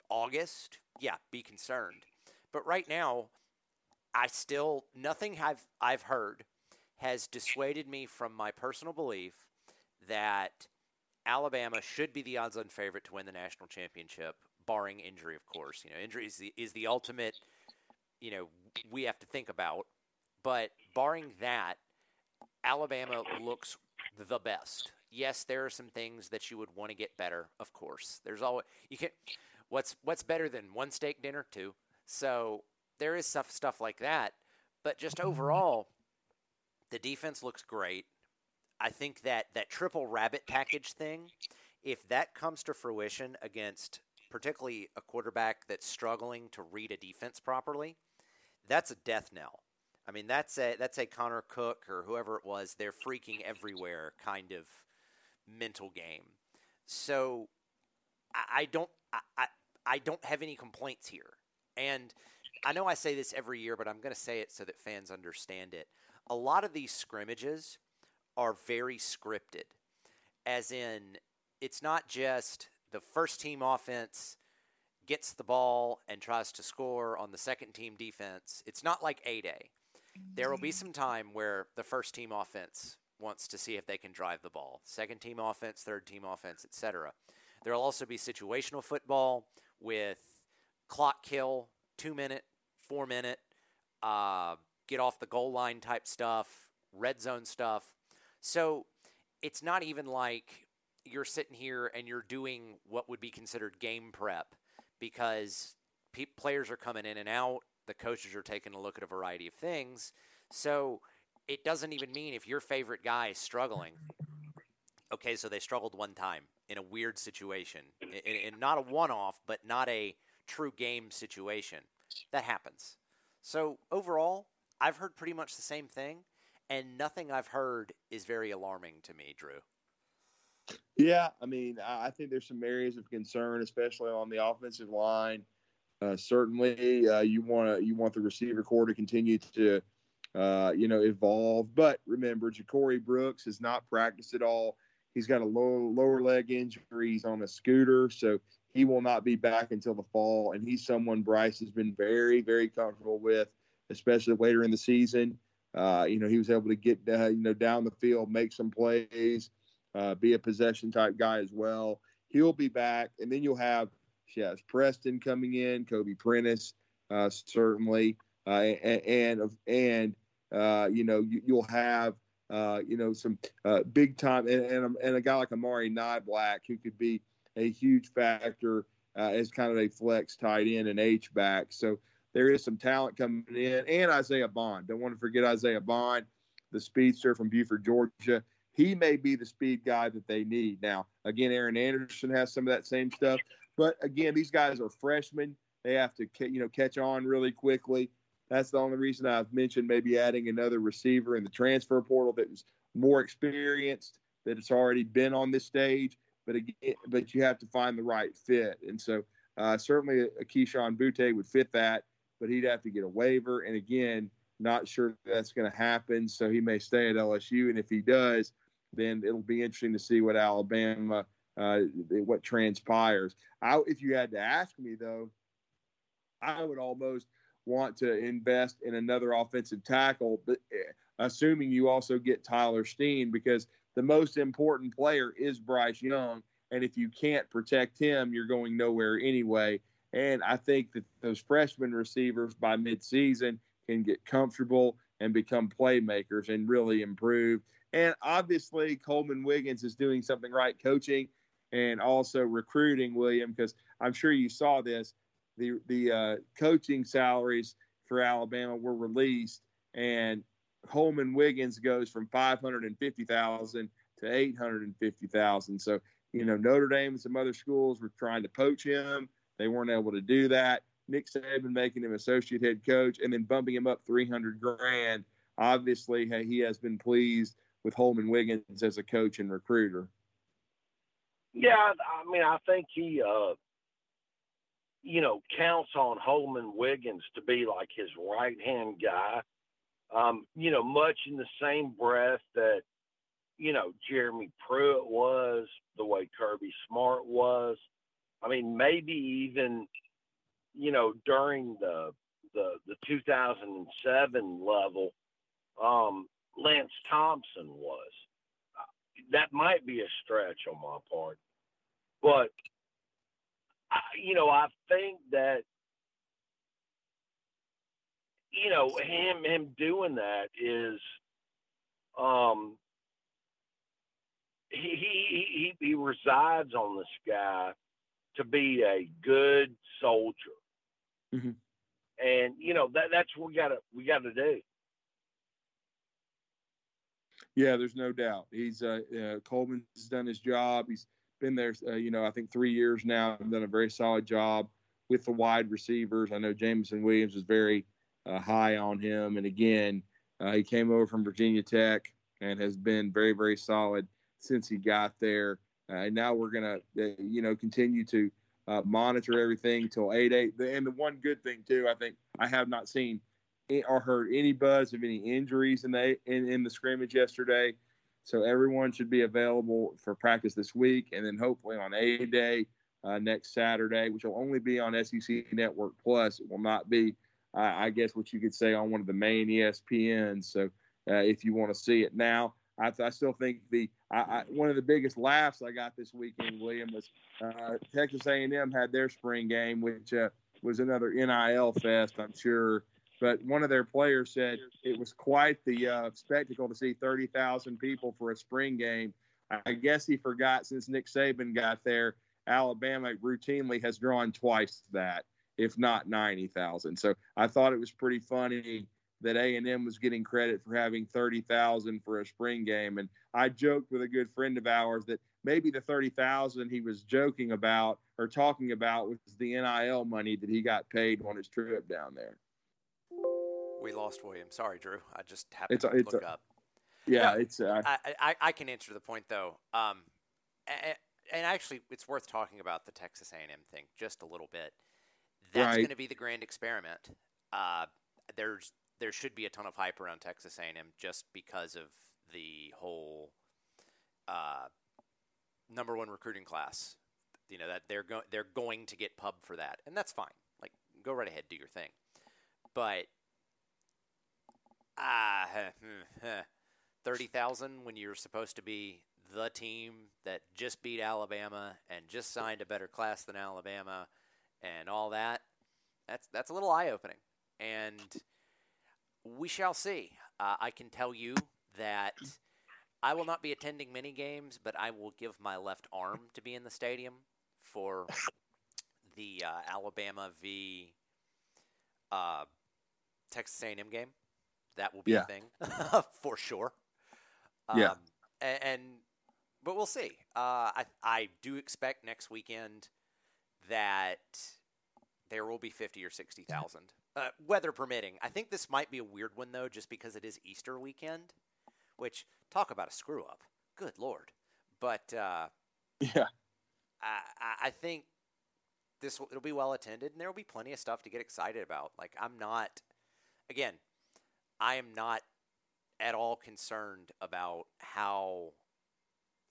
August, yeah, be concerned. But right now, I still nothing I've I've heard has dissuaded me from my personal belief that Alabama should be the odds-on favorite to win the national championship, barring injury, of course. You know, injury is the, is the ultimate you know we have to think about. But barring that, Alabama looks the best. Yes, there are some things that you would want to get better. Of course, there's always you can. What's what's better than one steak dinner? Two. So there is stuff stuff like that. But just mm-hmm. overall, the defense looks great. I think that that triple rabbit package thing, if that comes to fruition against particularly a quarterback that's struggling to read a defense properly, that's a death knell. I mean, that's a that's a Connor Cook or whoever it was. They're freaking everywhere kind of mental game. So I, I don't I, I don't have any complaints here. And I know I say this every year, but I'm going to say it so that fans understand it. A lot of these scrimmages are very scripted, as in it's not just the first team offense gets the ball and tries to score on the second team defense, it's not like A Day. There will be some time where the first team offense wants to see if they can drive the ball. Second team offense, third team offense, etc. There will also be situational football with clock kill, two minute, four minute, uh, get off the goal line type stuff, red zone stuff. So it's not even like you're sitting here and you're doing what would be considered game prep because pe- players are coming in and out. The coaches are taking a look at a variety of things. So it doesn't even mean if your favorite guy is struggling. Okay, so they struggled one time in a weird situation, and not a one-off, but not a true game situation. That happens. So overall, I've heard pretty much the same thing, and nothing I've heard is very alarming to me, Drew. Yeah, I mean, I think there's some areas of concern, especially on the offensive line. Uh, certainly, uh, you want to you want the receiver corps to continue to, uh, you know, evolve. But remember, Ja'Corey Brooks has not practiced at all. He's got a low, lower leg injury. He's on a scooter, so he will not be back until the fall. And he's someone Bryce has been very, very comfortable with, especially later in the season. Uh, you know, he was able to get uh, you know down the field, make some plays uh, be a possession type guy as well. He'll be back, and then you'll have yes Preston coming in, Kobe Prentice uh, certainly, uh, and and, and uh, you know you, will have uh, you know some uh, big time and, and, and a guy like Amari Niblack who could be a huge factor as kind of a flex tight end and H back. So there is some talent coming in, and Isaiah Bond. Don't want to forget Isaiah Bond, the speedster from Buford, Georgia he may be the speed guy that they need. Now, again, Aaron Anderson has some of that same stuff, but again, these guys are freshmen. They have to, you know, catch on really quickly. That's the only reason I've mentioned maybe adding another receiver in the transfer portal that was more experienced, that has already been on this stage. But again, but you have to find the right fit, and so uh, certainly a Kayshon Boutte would fit that, but he'd have to get a waiver. And again, not sure that's going to happen. So he may stay at LSU, and if he does, then it'll be interesting to see what Alabama uh, what transpires. I, if you had to ask me though, I would almost want to invest in another offensive tackle, but eh, assuming you also get Tyler Steen because the most important player is Bryce Young, And if you can't protect him, you're going nowhere anyway. And I think that those freshman receivers by midseason can get comfortable and become playmakers and really improve. And obviously, Holman Wiggins is doing something right coaching and also recruiting William because I'm sure you saw this. The the uh, coaching salaries for Alabama were released, and Holman Wiggins goes from 550,000 to 850,000. So you know Notre Dame and some other schools were trying to poach him. They weren't able to do that. Nick Saban making him associate head coach and then bumping him up 300 grand. Obviously, he has been pleased with Holman Wiggins as a coach and recruiter. Yeah, I mean, I think he, uh, you know, counts on Holman Wiggins to be like his right hand guy. Um, you know, much in the same breath that, you know, Jeremy Pruitt was, the way Kirby Smart was. I mean, maybe even, you know, during the the the 2007 level, um, Lance Thompson was. That might be a stretch on my part, but I, you know, I think that you know him him doing that is um he he he, he resides on this guy to be a good soldier mm-hmm. and you know that that's what we gotta we gotta do yeah, there's no doubt. He's uh, uh, Holman's done his job. He's been there, uh, you know, I think three years now, I've done a very solid job with the wide receivers. I know Jameson Williams is very uh, high on him, and again, uh, he came over from Virginia Tech and has been very, very solid since he got there. Uh, and now we're gonna, you know, continue to monitor everything till eight eight. And the one good thing too, I think I have not seen or heard any buzz of any injuries in the in, in the scrimmage yesterday. So everyone should be available for practice this week, and then hopefully on A Day uh, next Saturday, which will only be on SEC Network Plus. It will not be, uh, I guess, what you could say on one of the main ESPNs. So uh, if you want to see it now, I, I still think the I, I, one of the biggest laughs I got this weekend, William, was uh, Texas A&M had their spring game, which uh, was another NIL fest, I'm sure. But one of their players said it was quite the uh, spectacle to see 30,000 people for a spring game. I guess he forgot since Nick Saban got there, Alabama routinely has drawn twice that, if not 90,000. So I thought it was pretty funny that A&M was getting credit for having 30,000 for a spring game. And I joked with a good friend of ours that maybe the 30,000 he was joking about or talking about was the NIL money that he got paid on his trip down there. We lost William. Sorry, Drew. I just happened it's, to it's look a, up. Yeah, no, it's. Uh, I, I, I can answer the point though. Um, and, and actually, it's worth talking about the Texas A&M thing just a little bit. That's right. going to be the grand experiment. Uh, there's there should be a ton of hype around Texas A&M just because of the whole uh, number one recruiting class. You know that they're going they're going to get pub for that, and that's fine. Like, go right ahead, do your thing. But ah, thirty thousand when you're supposed to be the team that just beat Alabama and just signed a better class than Alabama and all that. That's that's a little eye opening, and we shall see. Uh, I can tell you that I will not be attending many games, but I will give my left arm to be in the stadium for the uh, Alabama v. Uh, Texas A&M game. That will be Yeah. a thing for sure. Yeah. Um, a- and, but we'll see. Uh, I I do expect next weekend that there will be fifty or sixty thousand, uh, weather permitting. I think this might be a weird one though, just because it is Easter weekend. Which talk about a screw up. Good lord. But uh, yeah. I, I- I think this will, it'll be well attended, and there will be plenty of stuff to get excited about. Like I'm not, again, I am not at all concerned about how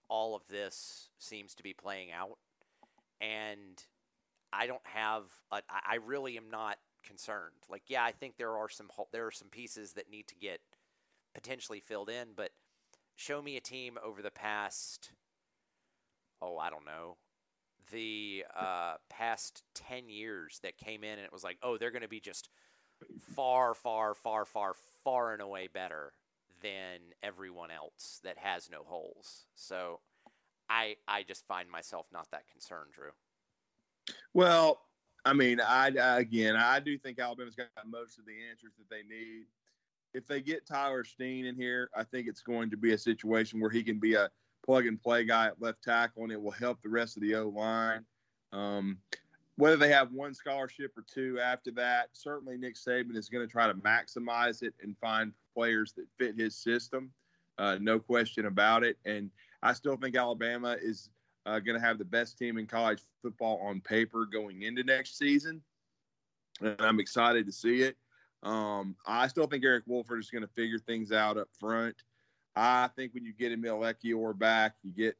all of this seems to be playing out, and I don't have. A, I really am not concerned. Like, yeah, I think there are some there are some pieces that need to get potentially filled in, but show me a team over the past oh, I don't know, the uh, past 10 years that came in and it was like, oh, they're going to be just far, far, far, far, far and away better than everyone else that has no holes. So I I just find myself not that concerned, Drew. Well, I mean, I, again, I do think Alabama's got most of the answers that they need. If they get Tyler Steen in here, I think it's going to be a situation where he can be a plug and play guy at left tackle, and it will help the rest of the O line. Um, whether they have one scholarship or two after that, certainly Nick Saban is going to try to maximize it and find players that fit his system. Uh, no question about it. And I still think Alabama is uh, going to have the best team in college football on paper going into next season. And I'm excited to see it. Um, I still think Eric Wolford is going to figure things out up front. I think when you get Emil Ekiyor back, you get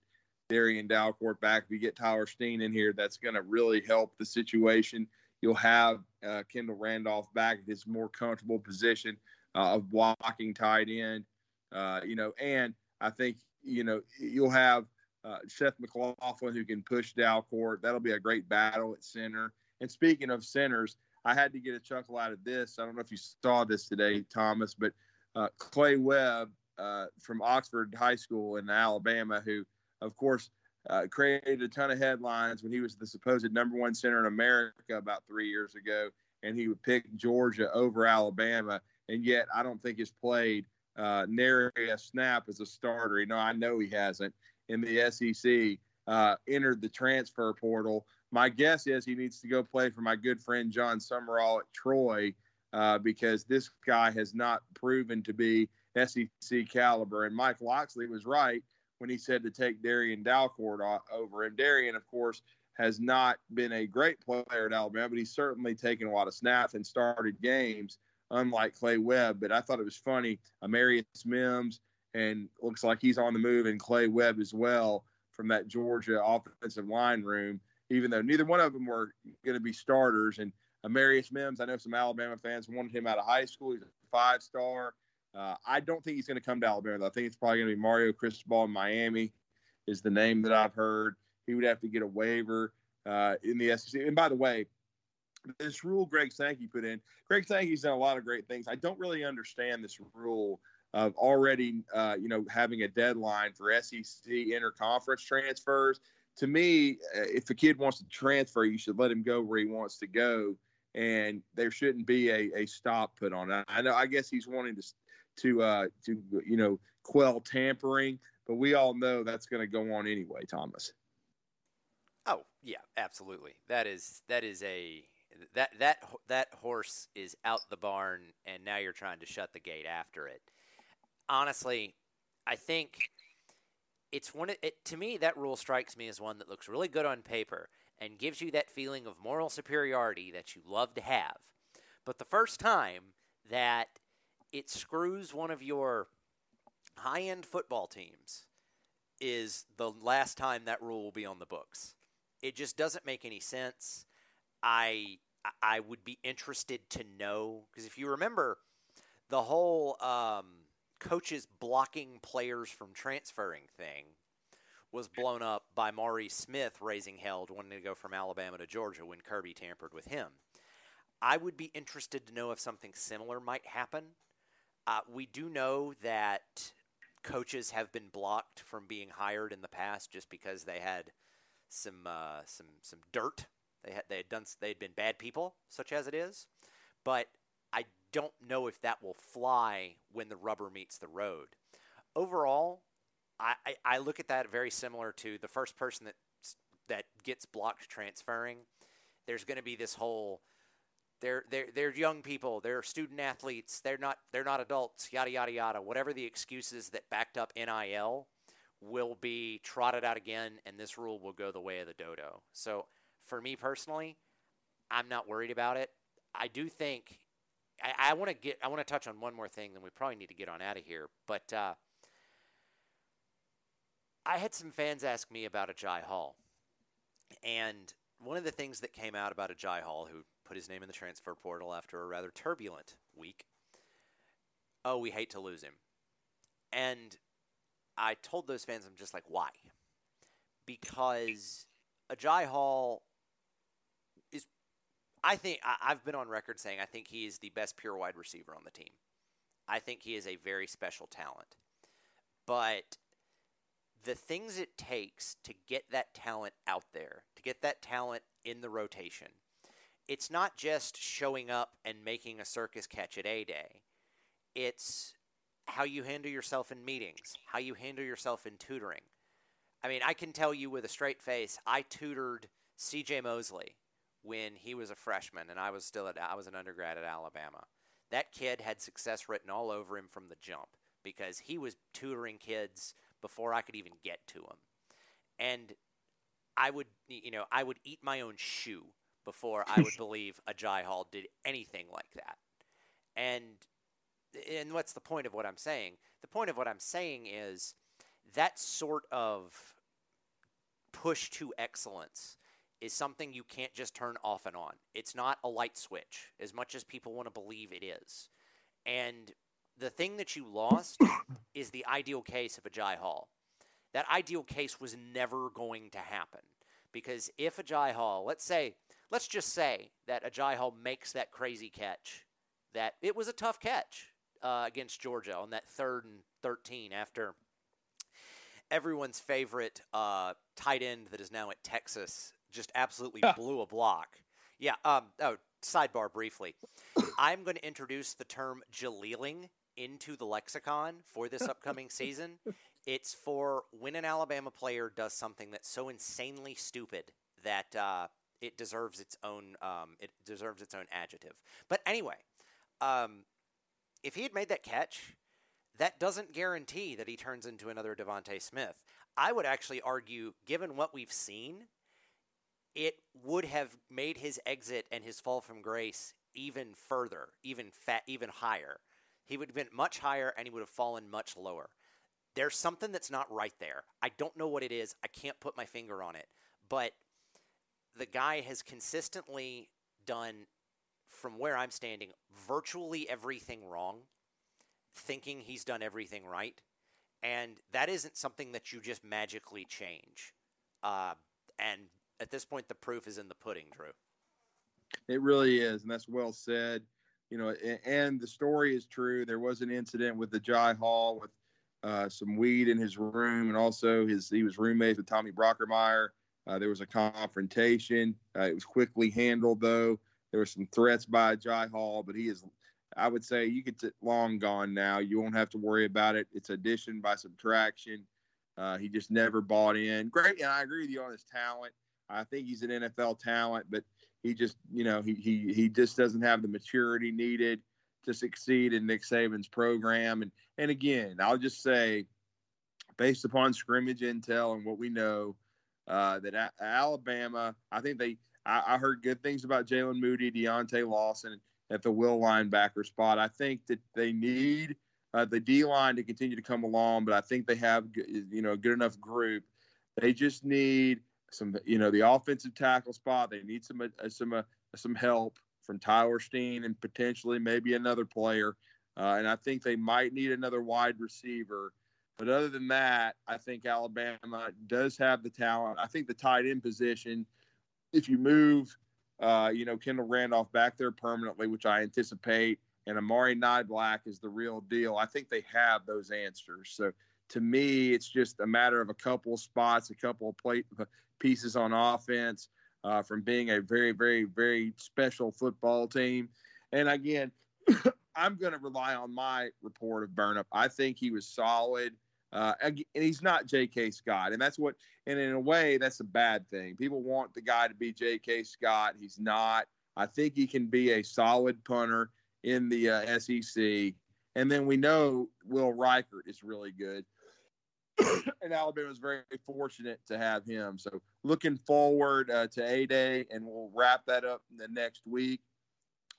Darrian Dalcourt back, if you get Tyler Steen in here, that's going to really help the situation. You'll have uh, Kendall Randolph back at his more comfortable position uh, of blocking tight end. Uh, you know, and I think you know you'll have uh, Seth McLaughlin who can push Dalcourt. That'll be a great battle at center. And speaking of centers, I had to get a chuckle out of this. I don't know if you saw this today, Thomas, but uh, Clay Webb uh, from Oxford High School in Alabama, who, of course, uh, created a ton of headlines when he was the supposed number one center in America about three years ago, and he would pick Georgia over Alabama, and yet I don't think he's played uh, nary a snap as a starter. You know, I know he hasn't in the SEC. Uh, entered the transfer portal. My guess is he needs to go play for my good friend Jon Sumrall at Troy uh, because this guy has not proven to be SEC caliber. And Mike Locksley was right when he said to take Darrian Dalcourt over him. Darrian, of course, has not been a great player at Alabama, but he's certainly taken a lot of snaps and started games, unlike Clay Webb. But I thought it was funny. Amarius Mims, and looks like he's on the move, and Clay Webb as well from that Georgia offensive line room, even though neither one of them were going to be starters. And Amarius Mims, I know some Alabama fans wanted him out of high school. He's a five star. Uh, I don't think he's going to come to Alabama. I think it's probably going to be Mario Cristobal in Miami, is the name that I've heard. He would have to get a waiver uh, in the SEC. And by the way, this rule Greg Sankey put in, Greg Sankey's done a lot of great things. I don't really understand this rule of already, uh, you know, having a deadline for SEC interconference transfers. To me, uh, if a kid wants to transfer, you should let him go where he wants to go, and there shouldn't be a, a stop put on it. I know. I guess he's wanting to to uh, to you know quell tampering, but we all know that's going to go on anyway, Thomas. Oh yeah, absolutely. That is that is a that that that horse is out the barn, and now you're trying to shut the gate after it. Honestly, I think it's one. Of, it, to me, that rule strikes me as one that looks really good on paper and gives you that feeling of moral superiority that you love to have. But the first time that it screws one of your high end football teams is the last time that rule will be on the books. It just doesn't make any sense. I I would be interested to know because if you remember the whole um, coaches blocking players from transferring thing was blown up by Maurice Smith raising hell wanting to go from Alabama to Georgia when Kirby tampered with him. I would be interested to know if something similar might happen uh, we do know that coaches have been blocked from being hired in the past just because they had some uh, some some dirt. They had they had done they had been bad people, such as it is. But I don't know if that will fly when the rubber meets the road. Overall, I, I, I look at that very similar to the first person that that gets blocked transferring. There's going to be this whole they're they're they're young people. They're student athletes. They're not they're not adults. Yada yada yada. Whatever the excuses that backed up NIL will be trotted out again, and this rule will go the way of the dodo. So for me personally, I'm not worried about it. I do think I, I want to get I want to touch on one more thing. Then we probably need to get on out of here. But uh, I had some fans ask me about Agiye Hall, and one of the things that came out about Agiye Hall, who put his name in the transfer portal after a rather turbulent week. Oh, we hate to lose him. And I told those fans, I'm just like, why? because Agiye Hall is. I think I, I've been on record saying I think he is the best pure wide receiver on the team. I think he is a very special talent, but the things it takes to get that talent out there, to get that talent in the rotation, it's not just showing up and making a circus catch at A Day. It's how you handle yourself in meetings, how you handle yourself in tutoring. I mean, I can tell you with a straight face, I tutored CJ Mosley when he was a freshman and I was still at I was an undergrad at Alabama. That kid had success written all over him from the jump because he was tutoring kids before I could even get to him. And I would, you know, I would eat my own shoe before I would believe Agiye Hall did anything like that. And and what's the point of what I'm saying? The point of what I'm saying is that sort of push to excellence is something you can't just turn off and on. It's not a light switch as much as people want to believe it is. And the thing that you lost is the ideal case of Agiye Hall. That ideal case was never going to happen because if Agiye Hall, let's say, let's just say that Agiye Hall makes that crazy catch, that it was a tough catch uh, against Georgia on that third and 13 after everyone's favorite uh, tight end that is now at Texas just absolutely blew a block. Yeah. Um, oh, sidebar briefly. I'm going to introduce the term jaleeling into the lexicon for this upcoming season. It's for when an Alabama player does something that's so insanely stupid that uh, it deserves its own um, it deserves its own adjective. But anyway, um, if he had made that catch, that doesn't guarantee that he turns into another DeVonta Smith. I would actually argue, given what we've seen, it would have made his exit and his fall from grace even further, even fat, even higher. He would have been much higher and he would have fallen much lower. There's something that's not right there. I don't know what it is. I can't put my finger on it. But the guy has consistently done, from where I'm standing, virtually everything wrong, thinking he's done everything right. And that isn't something that you just magically change. Uh, and at this point, the proof is in the pudding, Drew. It really is. And that's well said you know, and the story is true. There was an incident with Agiye Hall with uh, some weed in his room, and also his he was roommates with Tommy Brockermeyer. Uh, there was a confrontation. Uh, it was quickly handled, though. There were some threats by Agiye Hall, but he is, I would say, you could t- long gone now. You won't have to worry about it. It's addition by subtraction. Uh, he just never bought in. Great, and I agree with you on his talent. I think he's an NFL talent, but he just, you know, he he he just doesn't have the maturity needed to succeed in Nick Saban's program. And and again, I'll just say, based upon scrimmage intel and what we know, uh, that a- Alabama, I think they, I, I heard good things about Jalen Moody, Deontae Lawson at the will linebacker spot. I think that they need uh, the D line to continue to come along, but I think they have, you know, a good enough group. They just need some, you know, the offensive tackle spot. They need some uh, some uh, some help from Tyler Steen and potentially maybe another player. Uh, and I think they might need another wide receiver. But other than that, I think Alabama does have the talent. I think the tight end position, if you move, uh, you know, Kendall Randolph back there permanently, which I anticipate, and Amari Niblack is the real deal. I think they have those answers. So to me, it's just a matter of a couple of spots, a couple of plate pieces on offense uh, from being a very, very, very special football team. And again, I'm going to rely on my report of Burnip. I think he was solid. Uh, and he's not J.K. Scott, and that's what. And in a way, that's a bad thing. People want the guy to be J.K. Scott. He's not. I think he can be a solid punter in the uh, SEC. And then we know Will Reichard is really good. and Alabama is very fortunate to have him. So looking forward uh, to A Day, and we'll wrap that up in the next week.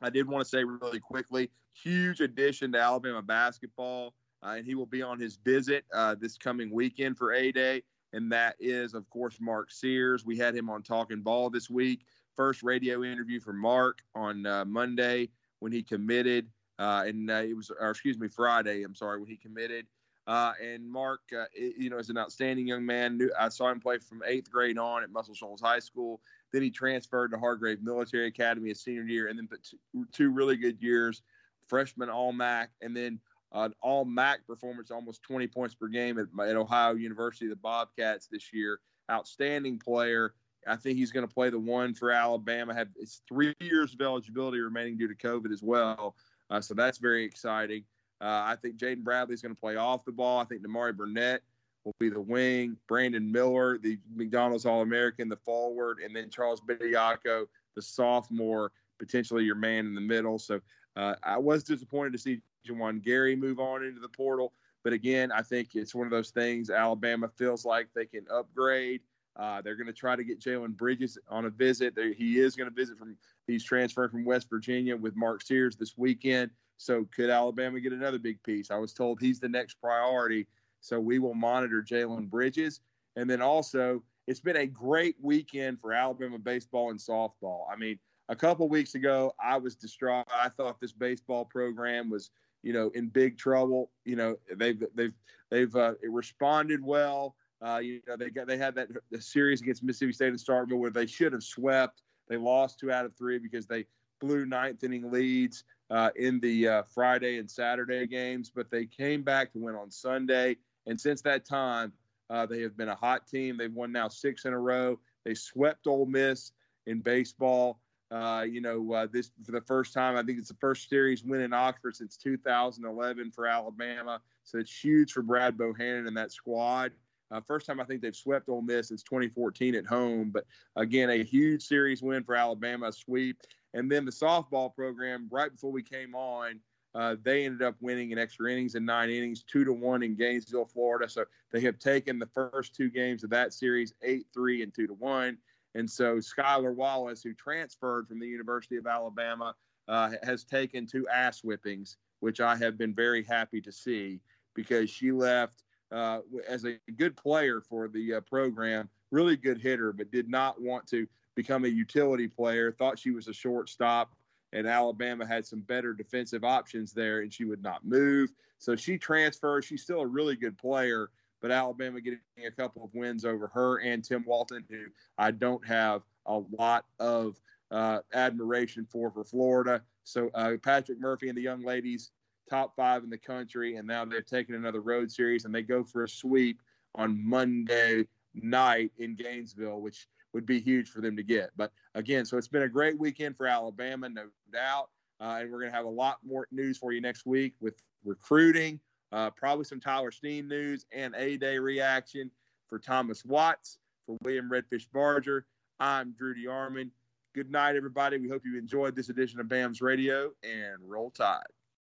I did want to say really quickly, huge addition to Alabama basketball, uh, and he will be on his visit uh, this coming weekend for A Day, and that is of course Mark Sears. We had him on Talking Ball this week. First radio interview for Mark on uh, Monday when he committed, uh, and uh, it was, or excuse me, Friday. I'm sorry when he committed. Uh, and Mark, you know, is an outstanding young man. I saw him play from eighth grade on at Muscle Shoals High School. Then he transferred to Hargrave Military Academy his senior year, and then put two really good years, freshman All MAC, and then an All MAC performance, almost 20 points per game at, at Ohio University, the Bobcats this year. Outstanding player. I think he's going to play the one for Alabama. Have it's three years of eligibility remaining due to COVID as well, uh, so that's very exciting. Uh, I think Jaden Bradley is going to play off the ball. I think Nimari Burnett will be the wing. Brandon Miller, the McDonald's All American, the forward, and then Charles Bediako, the sophomore, potentially your man in the middle. So uh, I was disappointed to see Juwan Gary move on into the portal. But again, I think it's one of those things Alabama feels like they can upgrade. Uh, they're going to try to get Jalen Bridges on a visit. They're, he is going to visit from, he's transferring from West Virginia with Mark Sears this weekend. So could Alabama get another big piece? I was told he's the next priority. So we will monitor Jalen Bridges. And then also, it's been a great weekend for Alabama baseball and softball. I mean, a couple weeks ago, I was distraught. I thought this baseball program was, you know, in big trouble. You know, they've they've they've uh, responded well. Uh, you know, they got they had that the series against Mississippi State and Starkville where they should have swept. They lost two out of three because they blew ninth inning leads uh, in the uh, Friday and Saturday games, but they came back to win on Sunday. And since that time, uh, they have been a hot team. They've won now six in a row. They swept Ole Miss in baseball. Uh, you know, uh, this for the first time. I think it's the first series win in Oxford since 2011 for Alabama. So it's huge for Brad Bohannon and that squad. Uh, first time I think they've swept on this since 2014 at home. But again, a huge series win for Alabama, sweep. And then the softball program, right before we came on, uh, they ended up winning in extra innings and nine innings, two to one in Gainesville, Florida. So they have taken the first two games of that series, eight three and two to one. And so Skylar Wallace, who transferred from the University of Alabama, uh, has taken two ass whippings, which I have been very happy to see because she left uh, as a good player for the uh, program, really good hitter, but did not want to become a utility player. Thought she was a shortstop, and Alabama had some better defensive options there, and she would not move. So she transferred. She's still a really good player, but Alabama getting a couple of wins over her and Tim Walton, who I don't have a lot of uh, admiration for for Florida. So uh, Patrick Murphy and the young ladies top five in the country, and now they've taken another road series and they go for a sweep on Monday night in Gainesville, which would be huge for them to get. But again, so it's been a great weekend for Alabama, no doubt. Uh, and we're going to have a lot more news for you next week with recruiting, uh, probably some Tyler Steen news and A Day reaction for Thomas Watts, for William Redfish Barger. I'm Drew DeArmond. Good night, everybody. We hope you enjoyed this edition of BAMS Radio and roll tide.